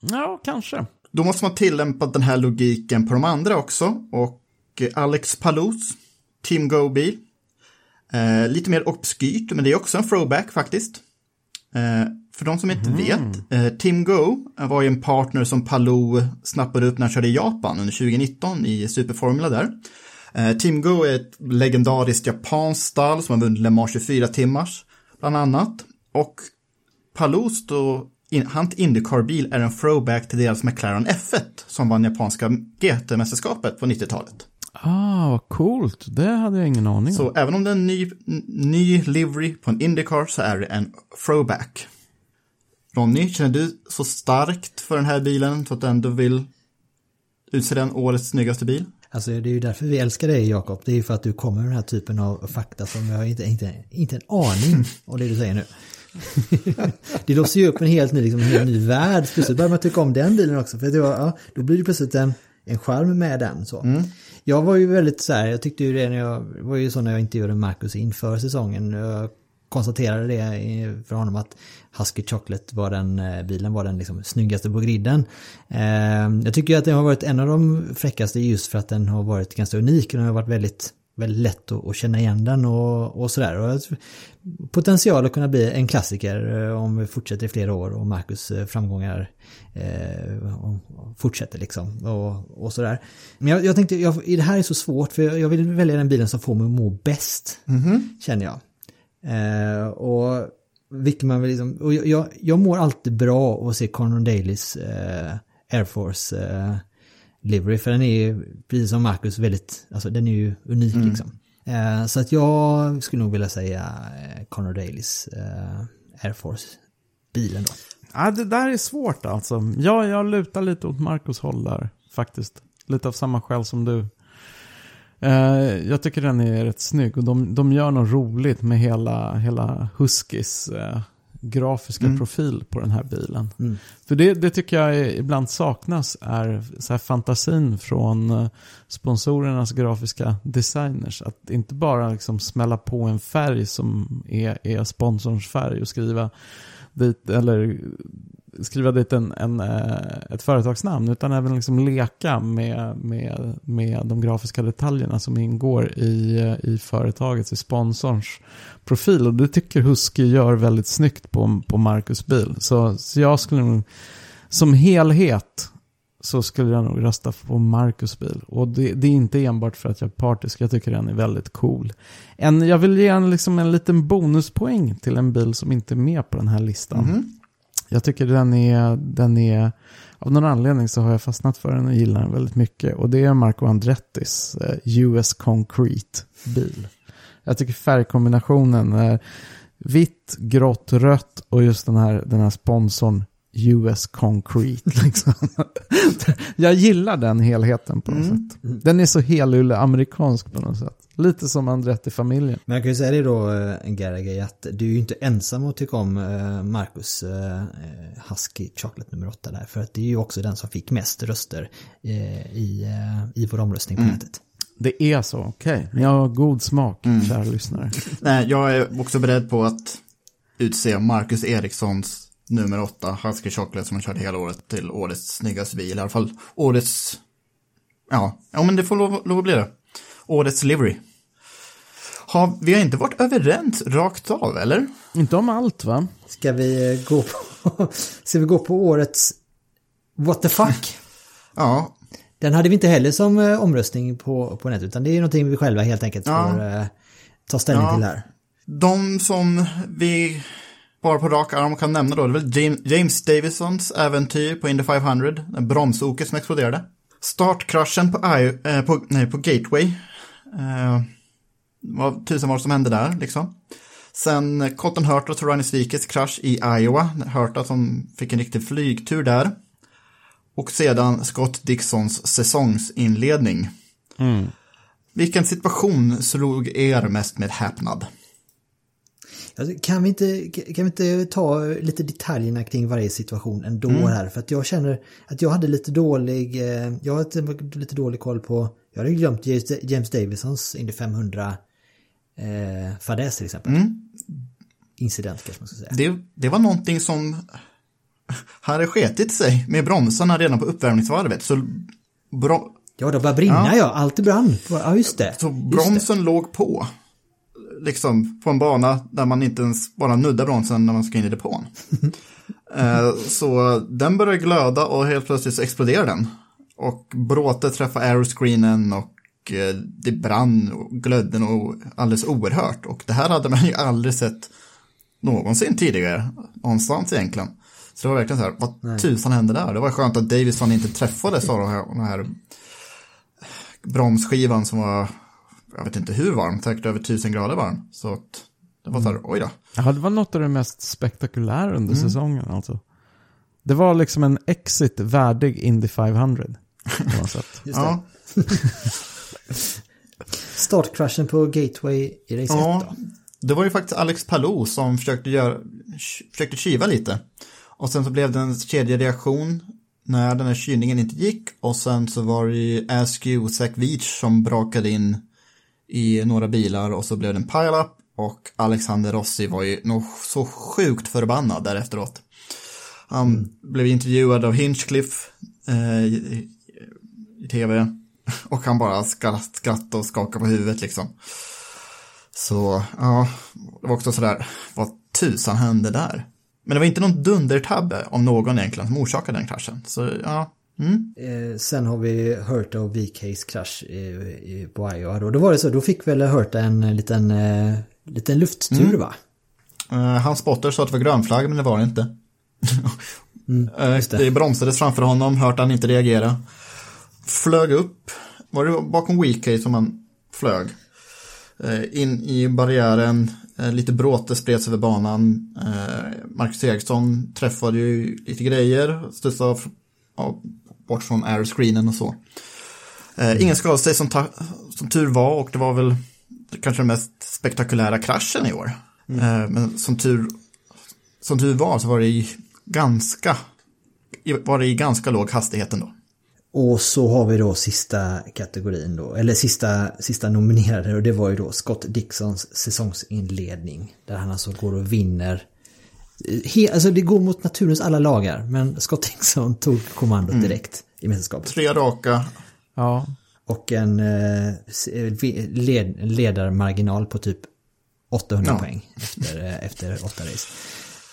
Ja, kanske. Då måste man tillämpa den här logiken på de andra också. Och eh, Alex Palous, Team Go-bil. Eh, lite mer obskyrt, men det är också en throwback faktiskt. Eh, för de som inte vet, eh, Team Go var ju en partner som Palou snappade upp när han körde i Japan under 2019 i Superformula där. Eh, Team Go är ett legendariskt japanskt stall som har vunnit Le Mans 24 timmars, bland annat. Och Palous då, in, hans Indycar-bil är en throwback till deras McLaren F1 som vann japanska GT-mästerskapet på 90-talet. Ah, vad coolt. Det hade jag ingen aning om. Så även om det är en ny, ny livery på en Indycar så är det en throwback. Ronny, känner du så starkt för den här bilen så att du ändå vill utse den årets snyggaste bil? Alltså det är ju därför vi älskar dig Jakob. Det är ju för att du kommer med den här typen av fakta som jag inte, inte, inte en aning om det du säger nu. det låser ju upp en helt ny, liksom, en helt ny värld. Plötsligt börjar man tycka om den bilen också. För det var, ja, då blir det plötsligt en, en charm med den. Så. Jag var ju väldigt så här, jag tyckte ju det när jag, var ju så när jag intervjuade Marcus inför säsongen. Jag konstaterade det för honom att Husky Chocolate var den eh, bilen var den liksom snyggaste på griden. Eh, Jag tycker att den har varit en av de fräckaste just för att den har varit ganska unik. Den har varit väldigt väldigt lätt att, att känna igen den och, och sådär. Och potential att kunna bli en klassiker eh, om vi fortsätter i flera år och Marcus eh, framgångar eh, fortsätter liksom och, och sådär. Men jag, jag tänkte, jag, det här är så svårt för jag, vill välja den bilen som får mig att må bäst, Mhm. känner jag. Eh, och vilket man vill liksom, och jag, jag, jag mår alltid bra att se Conor Dailys eh, Air Force eh, livery, för den är ju, precis som Marcus, väldigt, alltså den är ju unik liksom. Eh, så att jag skulle nog vilja säga eh, Conor Dailys eh, Air Force-bilen då. Ja, det där är svårt alltså. Ja, jag lutar lite åt Marcus håll där faktiskt. Lite av samma skäl som du. Eh, jag tycker den är rätt snygg och de, de gör något roligt med hela, hela Huskys eh, grafiska profil på den här bilen. Mm. För det, det tycker jag ibland saknas är så här fantasin från eh, sponsorernas grafiska designers. Att inte bara liksom smälla på en färg som är, är sponsorns färg och skriva dit, eller skriva dit en, en, eh, ett företagsnamn utan även liksom leka med, med, med de grafiska detaljerna som ingår i, i företagets, i sponsorns profil. Och det tycker Husky gör väldigt snyggt på, på Marcus bil. Så, så jag skulle nog, som helhet så skulle jag nog rösta på Marcus bil. Och det, det är inte enbart för att jag är partisk, jag tycker den är väldigt cool. En, jag vill ge en, liksom en liten bonuspoäng till en bil som inte är med på den här listan. Mm-hmm. Jag tycker den är, den är, av någon anledning så har jag fastnat för den och gillar den väldigt mycket. Och det är Marco Andrettis eh, US Concrete bil. Jag tycker färgkombinationen är vitt, grått, rött och just den här, den här sponsorn US Concrete. Liksom. jag gillar den helheten på något sätt. Den är så helylle amerikansk på något sätt. Lite som Andretti-familjen. Men jag kan ju säga det då, eh, Garagay, att du är ju inte ensam att tycka om eh, Marcus eh, Husky Chocolate nummer 8 där. För att det är ju också den som fick mest röster i, i vår omröstning på nätet. Det är så, okej. Men jag har god smak, kära lyssnare. Nej, jag är också beredd på att utse Marcus Erikssons nummer åtta, Husky Chocolate, som han körde hela året till årets snyggaste bil. I alla fall årets, ja, ja men det får lov, lov att bli det. Årets livery. Har, vi har inte varit överens rakt av, eller? Inte om allt va? Ska vi eh, gå på, ska vi gå på årets What the fuck? Ja, Den hade vi inte heller som eh, omröstning på, på nätet, utan det är någonting vi själva helt enkelt Ja. får eh, ta ställning Ja. till här. de som vi bara på rak arm kan nämna då, det är väl James, Davisons äventyr på Indy 500, en bromsoker som exploderade. Startkraschen på, I, eh, på, nej, på Gateway. Eh, vad tusen var det som hände där, liksom. Sen Cotton Hurta och Torani Svikets krasch i Iowa. Hurta som fick en riktig flygtur där. Och sedan Scott Dixons säsongsinledning. Vilken situation slog er mest med häpnad? Alltså, kan, vi inte, kan vi inte ta lite detaljerna kring varje situation ändå Mm. här? För att jag känner att jag hade lite dålig, eh, jag hade lite dålig koll på, jag hade glömt James, James Davisons Indy 500 eh, fadäs till exempel. Incident kanske man ska säga. Det, det var någonting som hade sketit sig med bromsarna redan på uppvärmningsvarvet. Så, bro, Ja, det började brinna ja, Ja. allt brann. Ja, just det. så Just det. bromsen låg på. Liksom på en bana där man inte ens bara nuddar bromsen när man ska in i depån. Eh, så den började glöda och helt plötsligt så exploderade den. Och bråte träffade aeroscreenen och det brann och glödde nog alldeles oerhört. Och det här hade man ju aldrig sett någonsin tidigare någonstans egentligen. Så det var verkligen så här, vad tusan hände där? Det var skönt att Davison inte träffades av den här, den här bromsskivan som var, jag vet inte hur varm, säkert över tusen grader varm. Så att det var så här, oj då. Ja, det var något av det mest spektakulära under säsongen alltså. Det var liksom en exit värdig Indy 500. På något sätt. Just det. Ja, Startkraschen på Gateway i race 1 ja, då. det var ju faktiskt Alex Palou som försökte, göra, försökte kyva lite. Och sen så blev det en kedjereaktion när den här kylningen inte gick. Och sen så var det ju Askew och Zach Veach som brakade in i några bilar och så blev det en pile-up. Och Alexander Rossi var ju nog så sjukt förbannad där efteråt. Han blev intervjuad av Hinchcliffe eh, i, i tv. Och han bara skratt, skratt och skakade på huvudet liksom. Så, ja, det var också sådär, vad tusan hände där? Men det var inte någon dundertabbe om någon egentligen som orsakade den kraschen. Så, ja. Mm. Eh, sen har vi Hurta och VKs krasch i, i, på Iowa. Då, då var det så, då fick väl Hurta en liten, eh, liten lufttur Mm. va? Uh, hans spotter sa att det var grönflagg, men det var det inte. Eh, just det. det bromsades framför honom, hört han inte reagera. Flög upp, var det bakom Weekay som han flög? Eh, in i barriären, eh, lite bråte spreds över banan. Eh, Marcus Eriksson träffade ju lite grejer, studsade av, av, bort från airscreenen och så. Ingen skadade sig som, ta, som tur var och det var väl kanske den mest spektakulära kraschen i år. Eh, men som tur, som tur var så var det i ganska, var det i ganska låg hastighet ändå. Och så har vi då sista kategorin då, eller sista, sista nominerade och det var ju då Scott Dixons säsongsinledning. Där han alltså går och vinner. He, alltså det går mot naturens alla lagar, men Scott Dixon tog kommandot direkt i mästerskapet. Tre raka, Ja, Och en eh, vi- led, ledarmarginal på typ 800 Ja. poäng efter, eh, efter åtta race.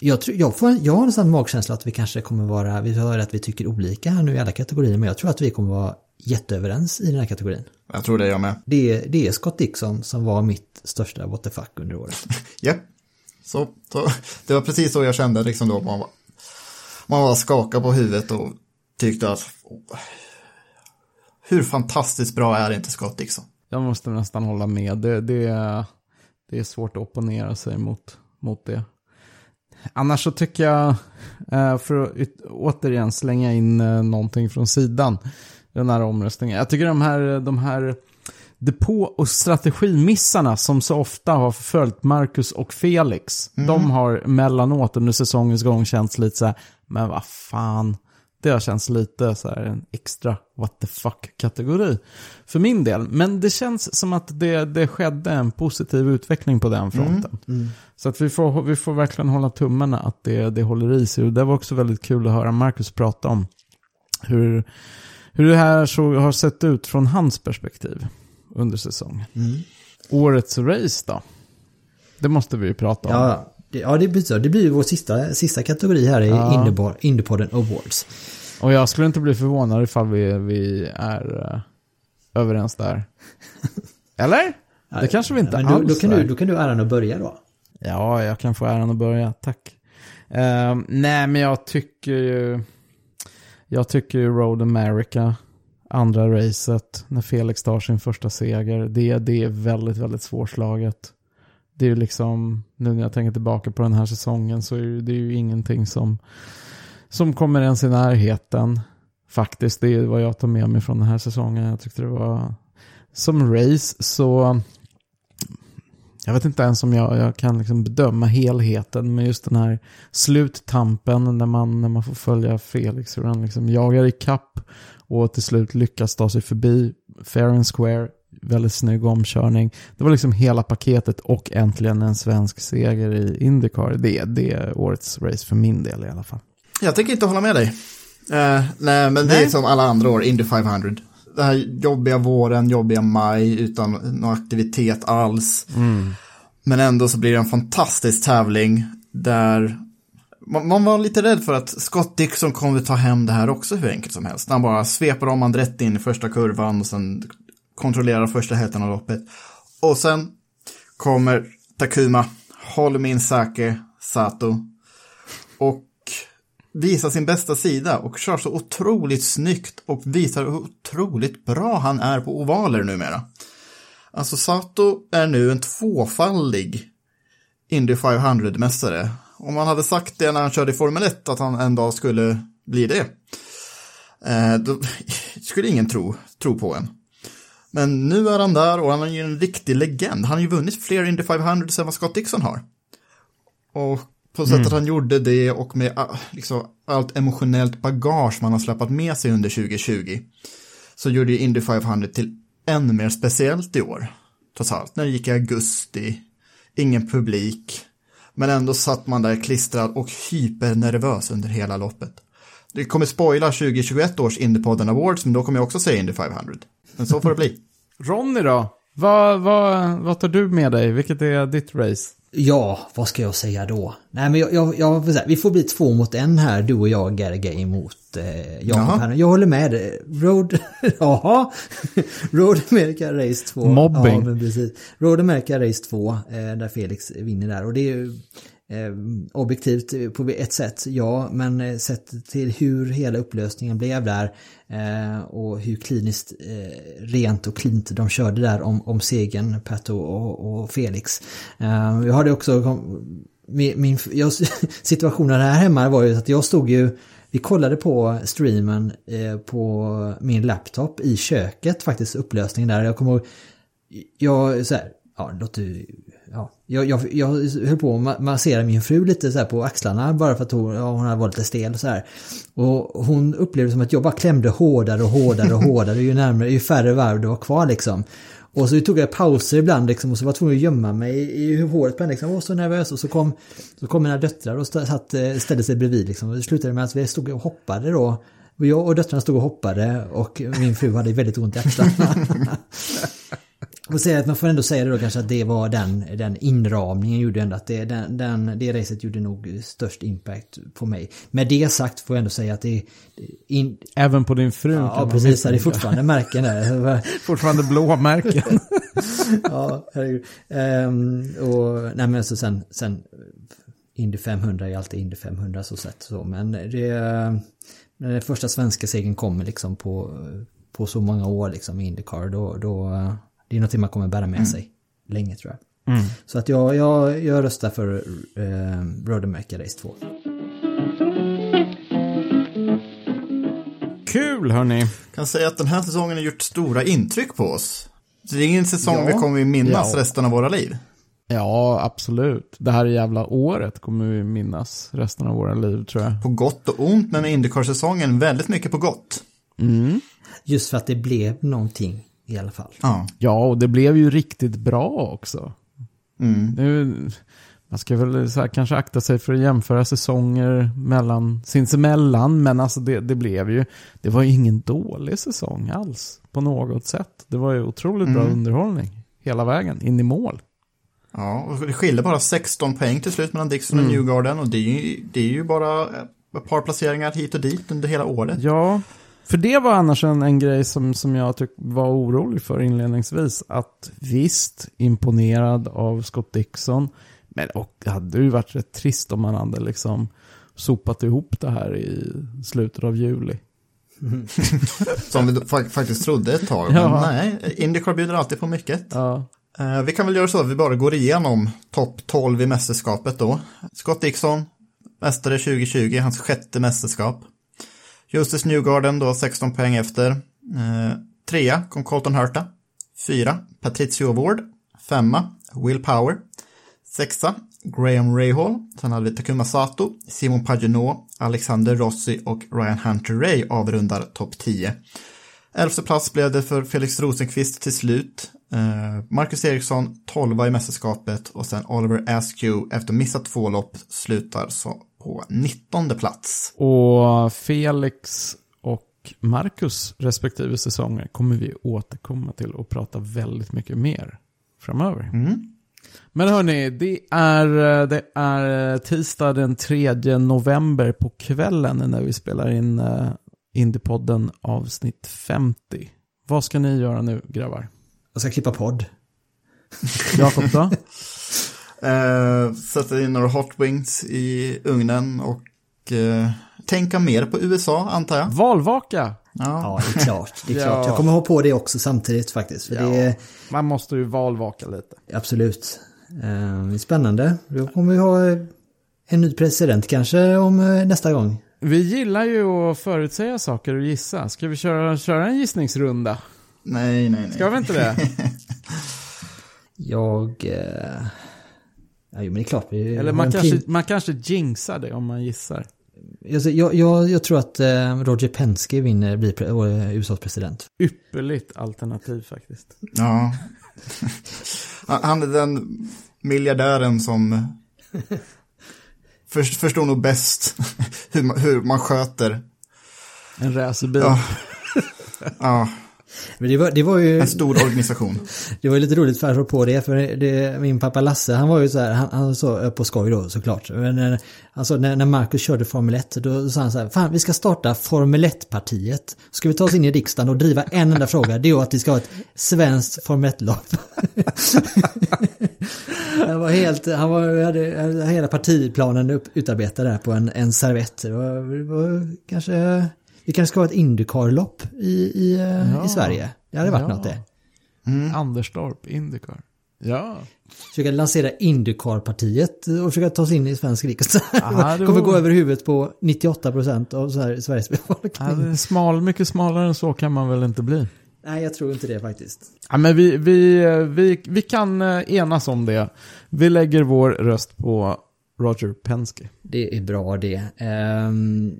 Jag, tror, jag, får, jag har en sån magkänsla att vi kanske kommer vara, vi har att vi tycker olika här nu i alla kategorier, men jag tror att vi kommer vara jätteöverens i den här kategorin. jag tror det jag med. Det, är- det är Scott Dixon som var mitt största what the fuck under året. Japp. Så, så, det var precis så jag kände liksom då. Man var, man var skakad på huvudet och tyckte att oh, hur fantastiskt bra är inte Scott Dixon? jag måste nästan hålla med. Det, det, är- det är svårt att opponera sig mot, mot det. Annars så tycker jag, eh, för att återigen slänga in eh, någonting från sidan, den här omröstningen. Jag tycker de här, de här depå och strategimissarna som så ofta har följt Marcus och Felix, de har mellanåt under säsongens gång känts lite så här, men vad fan, det har känts lite så här en extra what the fuck-kategori för min del. Men det känns som att det, det skedde en positiv utveckling på den fronten. Så att vi får, vi får verkligen hålla tummarna att det, det håller i sig. Och det var också väldigt kul att höra Marcus prata om hur, hur det här så har sett ut från hans perspektiv under säsongen. Årets race då? Det måste vi ju prata om. Ja, det, ja det, blir, det blir vår sista, sista kategori här i Ja. Indiepodden Awards. Och jag skulle inte bli förvånad ifall vi, vi är eh, överens där. Eller? Det kanske vi inte Men då, alls då, kan är. du, då kan du äran att börja då. Ja, jag kan få äran att börja. Tack. Ehm, nej, men jag tycker ju... Jag tycker ju Road America, andra racet, när Felix tar sin första seger, det, det är väldigt, väldigt svårslaget. Det är ju liksom, nu när jag tänker tillbaka på den här säsongen så är det ju ingenting som, som kommer ens i närheten. Faktiskt, det är vad jag tar med mig från den här säsongen. Jag tyckte det var, som race så, jag vet inte ens om jag, jag kan liksom bedöma helheten med just den här sluttampen när man, när man får följa Felix hur han liksom jagar i kapp och till slut lyckas ta sig förbi fair and square. Väldigt snygg omkörning. Det var liksom hela paketet och äntligen en svensk seger i Indycar. Det, det är årets race för min del i alla fall. Jag tänker inte hålla med dig. Eh, nej, men det är Nej. som alla andra år, Indy 500. Den här jobbiga våren, jobbiga maj utan någon aktivitet alls. Men ändå så blir det en fantastisk tävling där man, man var lite rädd för att Scott Dixon kommer ta hem det här också hur enkelt som helst. Han bara sveper om han rätt in i första kurvan och sen kontrollerar första hälften av loppet. Och sen kommer Takuma, Holmin Sake, Sato och visar sin bästa sida och kör så otroligt snyggt och visar hur otroligt bra han är på ovaler numera. Alltså Sato är nu en tvåfaldig Indy 500-mästare. Om man hade sagt det när han körde i Formel 1 att han en dag skulle bli det, eh, då skulle ingen tro, tro på en. Men nu är han där och han är ju en riktig legend. Han har ju vunnit fler Indy 500 än vad Scott Dixon har. Och på sättet han gjorde det och med ah, liksom, allt emotionellt bagage man har släpat med sig under 2020 så gjorde ju Indy 500 till ännu mer speciellt i år. Trots allt, när det gick i augusti, ingen publik, men ändå satt man där klistrad och hypernervös under hela loppet. Det kommer spoila 2021 års Indiepodden Awards, men då kommer jag också säga Indy 500. Men så får det bli. Ronny då? Vad, vad, vad tar du med dig? Vilket är ditt race? Ja, vad ska jag säga då? Nej men jag, jag, jag vi får bli två mot en här, du och jag, Gergay, mot eh, Jakob. Jag håller med. Road, jaha, Road America Race 2. Mobbing. Ja, men precis. Road America Race 2, eh, där Felix vinner där. Och det är ju Ehm, eh, objektivt på ett sätt, ja, men eh, sett till hur hela upplösningen blev där eh, och hur kliniskt eh, rent och klint de körde där om, om segern, Pato och, och Felix. Eh, jag hade också min, min jag, situationen här hemma var ju att jag stod ju vi kollade på streamen eh, på min laptop i köket faktiskt, upplösningen där. Jag kommer ihåg, jag så här, ja, det låter ju- jag, jag, jag höll på att ma- massera min fru lite så på axlarna bara för att hon, ja, hon hade varit lite stel och så här. Och hon upplevde som att jag bara klämde hårdare och hårdare och hårdare ju närmare, ju färre varv det var kvar liksom. Och så tog jag pauser ibland liksom och så var jag tvungen att gömma mig i i håret på henne liksom. Jag var så nervös och så kom, så kom mina döttrar och satt, eh, ställde sig bredvid liksom. Och det slutade med att vi stod och hoppade då. Jag och döttrarna stod och hoppade och min fru hade väldigt ont i axlarna. Och säga att man får ändå säga det då kanske att det var den, den inramningen gjorde ändå att det, den, den, det racet gjorde nog störst impact på mig. Med det sagt får jag ändå säga att det in, Även på din fru? Ja man precis, det är fortfarande märken där. Fortfarande blåmärken. ja, herregud. Ehm, och nej men alltså sen, sen Indy 500 är alltid Indy 500 så sett så. Men det, när den första svenska segern kommer liksom på, på så många år liksom i Indycar då, då det är någonting man kommer bära med sig länge tror jag. Så att jag, jag, jag röstar för eh, Road America Race 2. Kul hörni. kan säga att den här säsongen har gjort stora intryck på oss. Det är ingen säsong Ja. vi kommer minnas Ja. resten av våra liv. Ja, absolut. Det här jävla året kommer vi minnas resten av våra liv tror jag. På gott och ont, men Indycar-säsongen väldigt mycket på gott. Just för att det blev någonting i alla fall. Ja. Ja, och det blev ju riktigt bra också. Mm. Nu, man ska väl så här, kanske akta sig för att jämföra säsonger mellan sinsemellan, men alltså det, det blev ju, det var ju ingen dålig säsong alls på något sätt. Det var ju otroligt bra underhållning hela vägen in i mål. Ja, och det skiljer bara 16 poäng till slut mellan Dixon och Newgarden och det är, ju, det är ju bara ett par placeringar hit och dit under hela året. Ja, för det var annars en, en grej som, som jag tyck, var orolig för inledningsvis. Att visst, imponerad av Scott Dixon. Men och det hade ju varit rätt trist om man hade liksom sopat ihop det här i slutet av juli. Som vi fa- faktiskt trodde ett tag. Ja. Men nej, Indycar bjuder alltid på mycket. Ja, Eh, vi kan väl göra så att vi bara går igenom topp 12 i mästerskapet då. Scott Dixon, mästare 2020, hans sjätte mästerskap. Justus Newgarden då 16 poäng efter. Eh, trea kom Colton Herta. Fyra, Patricio Ward. Femma, Will Power. Sexa, Graham Rahal. Sen hade vi Takuma Sato, Simon Pagenaud, Alexander Rossi och Ryan Hunter Ray avrundar topp 10. Elfte plats blev det för Felix Rosenqvist till slut. Eh, Marcus Eriksson 12 i mästerskapet och sen Oliver Askew efter missat två lopp slutar så på 19 plats. och Felix och Marcus respektive säsonger kommer vi återkomma till och prata väldigt mycket mer framöver. Men hörni, det är, det är tisdag den 3 november på kvällen när vi spelar in uh, Indiepodden avsnitt 50. Vad ska ni göra nu grabbar? Jag ska klippa podd. Jakob då? Eh, sätta in några hot wings i ugnen och eh, tänka mer på USA antar jag. Valvaka! Ja. Ja, det är klart. Det är Ja. klart. Jag kommer ha på det också samtidigt faktiskt. För Ja. det är Man måste ju valvaka lite. absolut eh, det är spännande. Då kommer vi ha eh, en ny president kanske om eh, nästa gång. Vi gillar ju att förutsäga saker och gissa. Ska vi köra, köra en gissningsrunda? Nej, nej, nej. Ska vi inte det? Jag... Eh, ja, jo, men det är klart. Vi Eller man kanske, man kanske jinxar det om man gissar. jag, jag, jag, jag tror att eh, Roger Penske vinner, blir eh, USAs president. Ypperligt alternativ faktiskt. Ja. Han- Han är den miljardären som för, förstår nog bäst hur man, hur man sköter En racerbil. Ja. ja, Men det var, det var ju... en stor organisation. Det var lite roligt för att på det, för det, min pappa Lasse, han var ju så här, han, han så på skoj då såklart. Men när, alltså när, när Marcus körde Formel 1, då sa han så här, fan vi ska starta Formel 1-partiet. Ska vi ta oss in i riksdagen och driva en enda fråga, det är att vi ska ha ett svenskt Formel 1-lopp. han var helt, han var, hade, hade hela partiplanen upp, utarbetad där på en, en servett. Det var, det var kanske, vi kanske ska ha ett Indycar-lopp i, i, eh, Ja. i Sverige. Det hade varit Ja. något det. Anderstorp, Indycar. Ja. försöka lansera Indycar-partiet och försöka ta sig in i svensk riksdag. Aha, det kommer gå över huvudet på 98% av så här, Sveriges befolkning. Ja, det är smal, mycket smalare än så kan man väl inte bli. Nej, jag tror inte det faktiskt. Ja, men vi, vi, vi, vi kan eh, enas om det. Vi lägger vår röst på Roger Penske. Det är bra det. Um,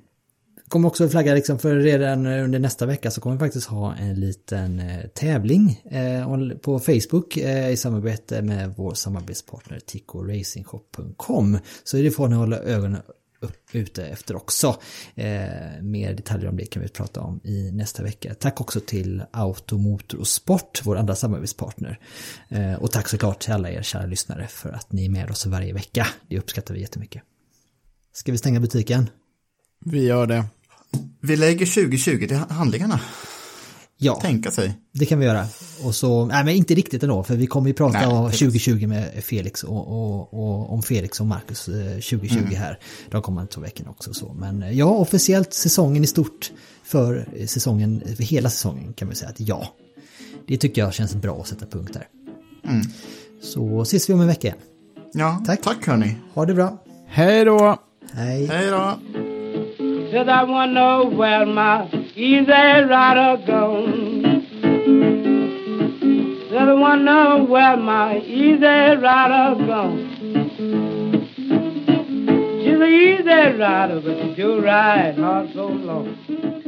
kommer också flagga liksom för redan eh, under nästa vecka så kommer vi faktiskt ha en liten eh, tävling eh, på Facebook i samarbete med vår samarbetspartner ticoracingshop.com. Så det får ni hålla ögonen upp, ute efter också. Eh, mer detaljer om det kan vi prata om i nästa vecka. Tack också till Automotor och Sport, vår andra samarbetspartner. Eh, och tack såklart till alla er kära lyssnare för att ni är med oss varje vecka. Det uppskattar vi jättemycket. Ska vi stänga butiken? Vi gör det. Vi lägger 2020 till handlingarna. Ja, Tänka sig. det kan vi göra. Och så, nej men inte riktigt ändå, för vi kommer ju prata Nej, om precis. 2020 med Felix och, och, och om Felix och Marcus eh, 2020 Mm. här. De kommer två veckorna också så. Men eh, ja, officiellt säsongen i stort för eh, säsongen, för hela säsongen kan vi säga att ja. Det tycker jag känns bra att sätta punkt där. Mm. Så ses vi om en vecka igen. Ja, Tack. tack hörni. Ha det bra. Hej då! Hej. Hej då. Said I wanna know where my easy rider gone. Said I wanna know where my easy rider gone. She's an easy rider, but she do ride hard so long.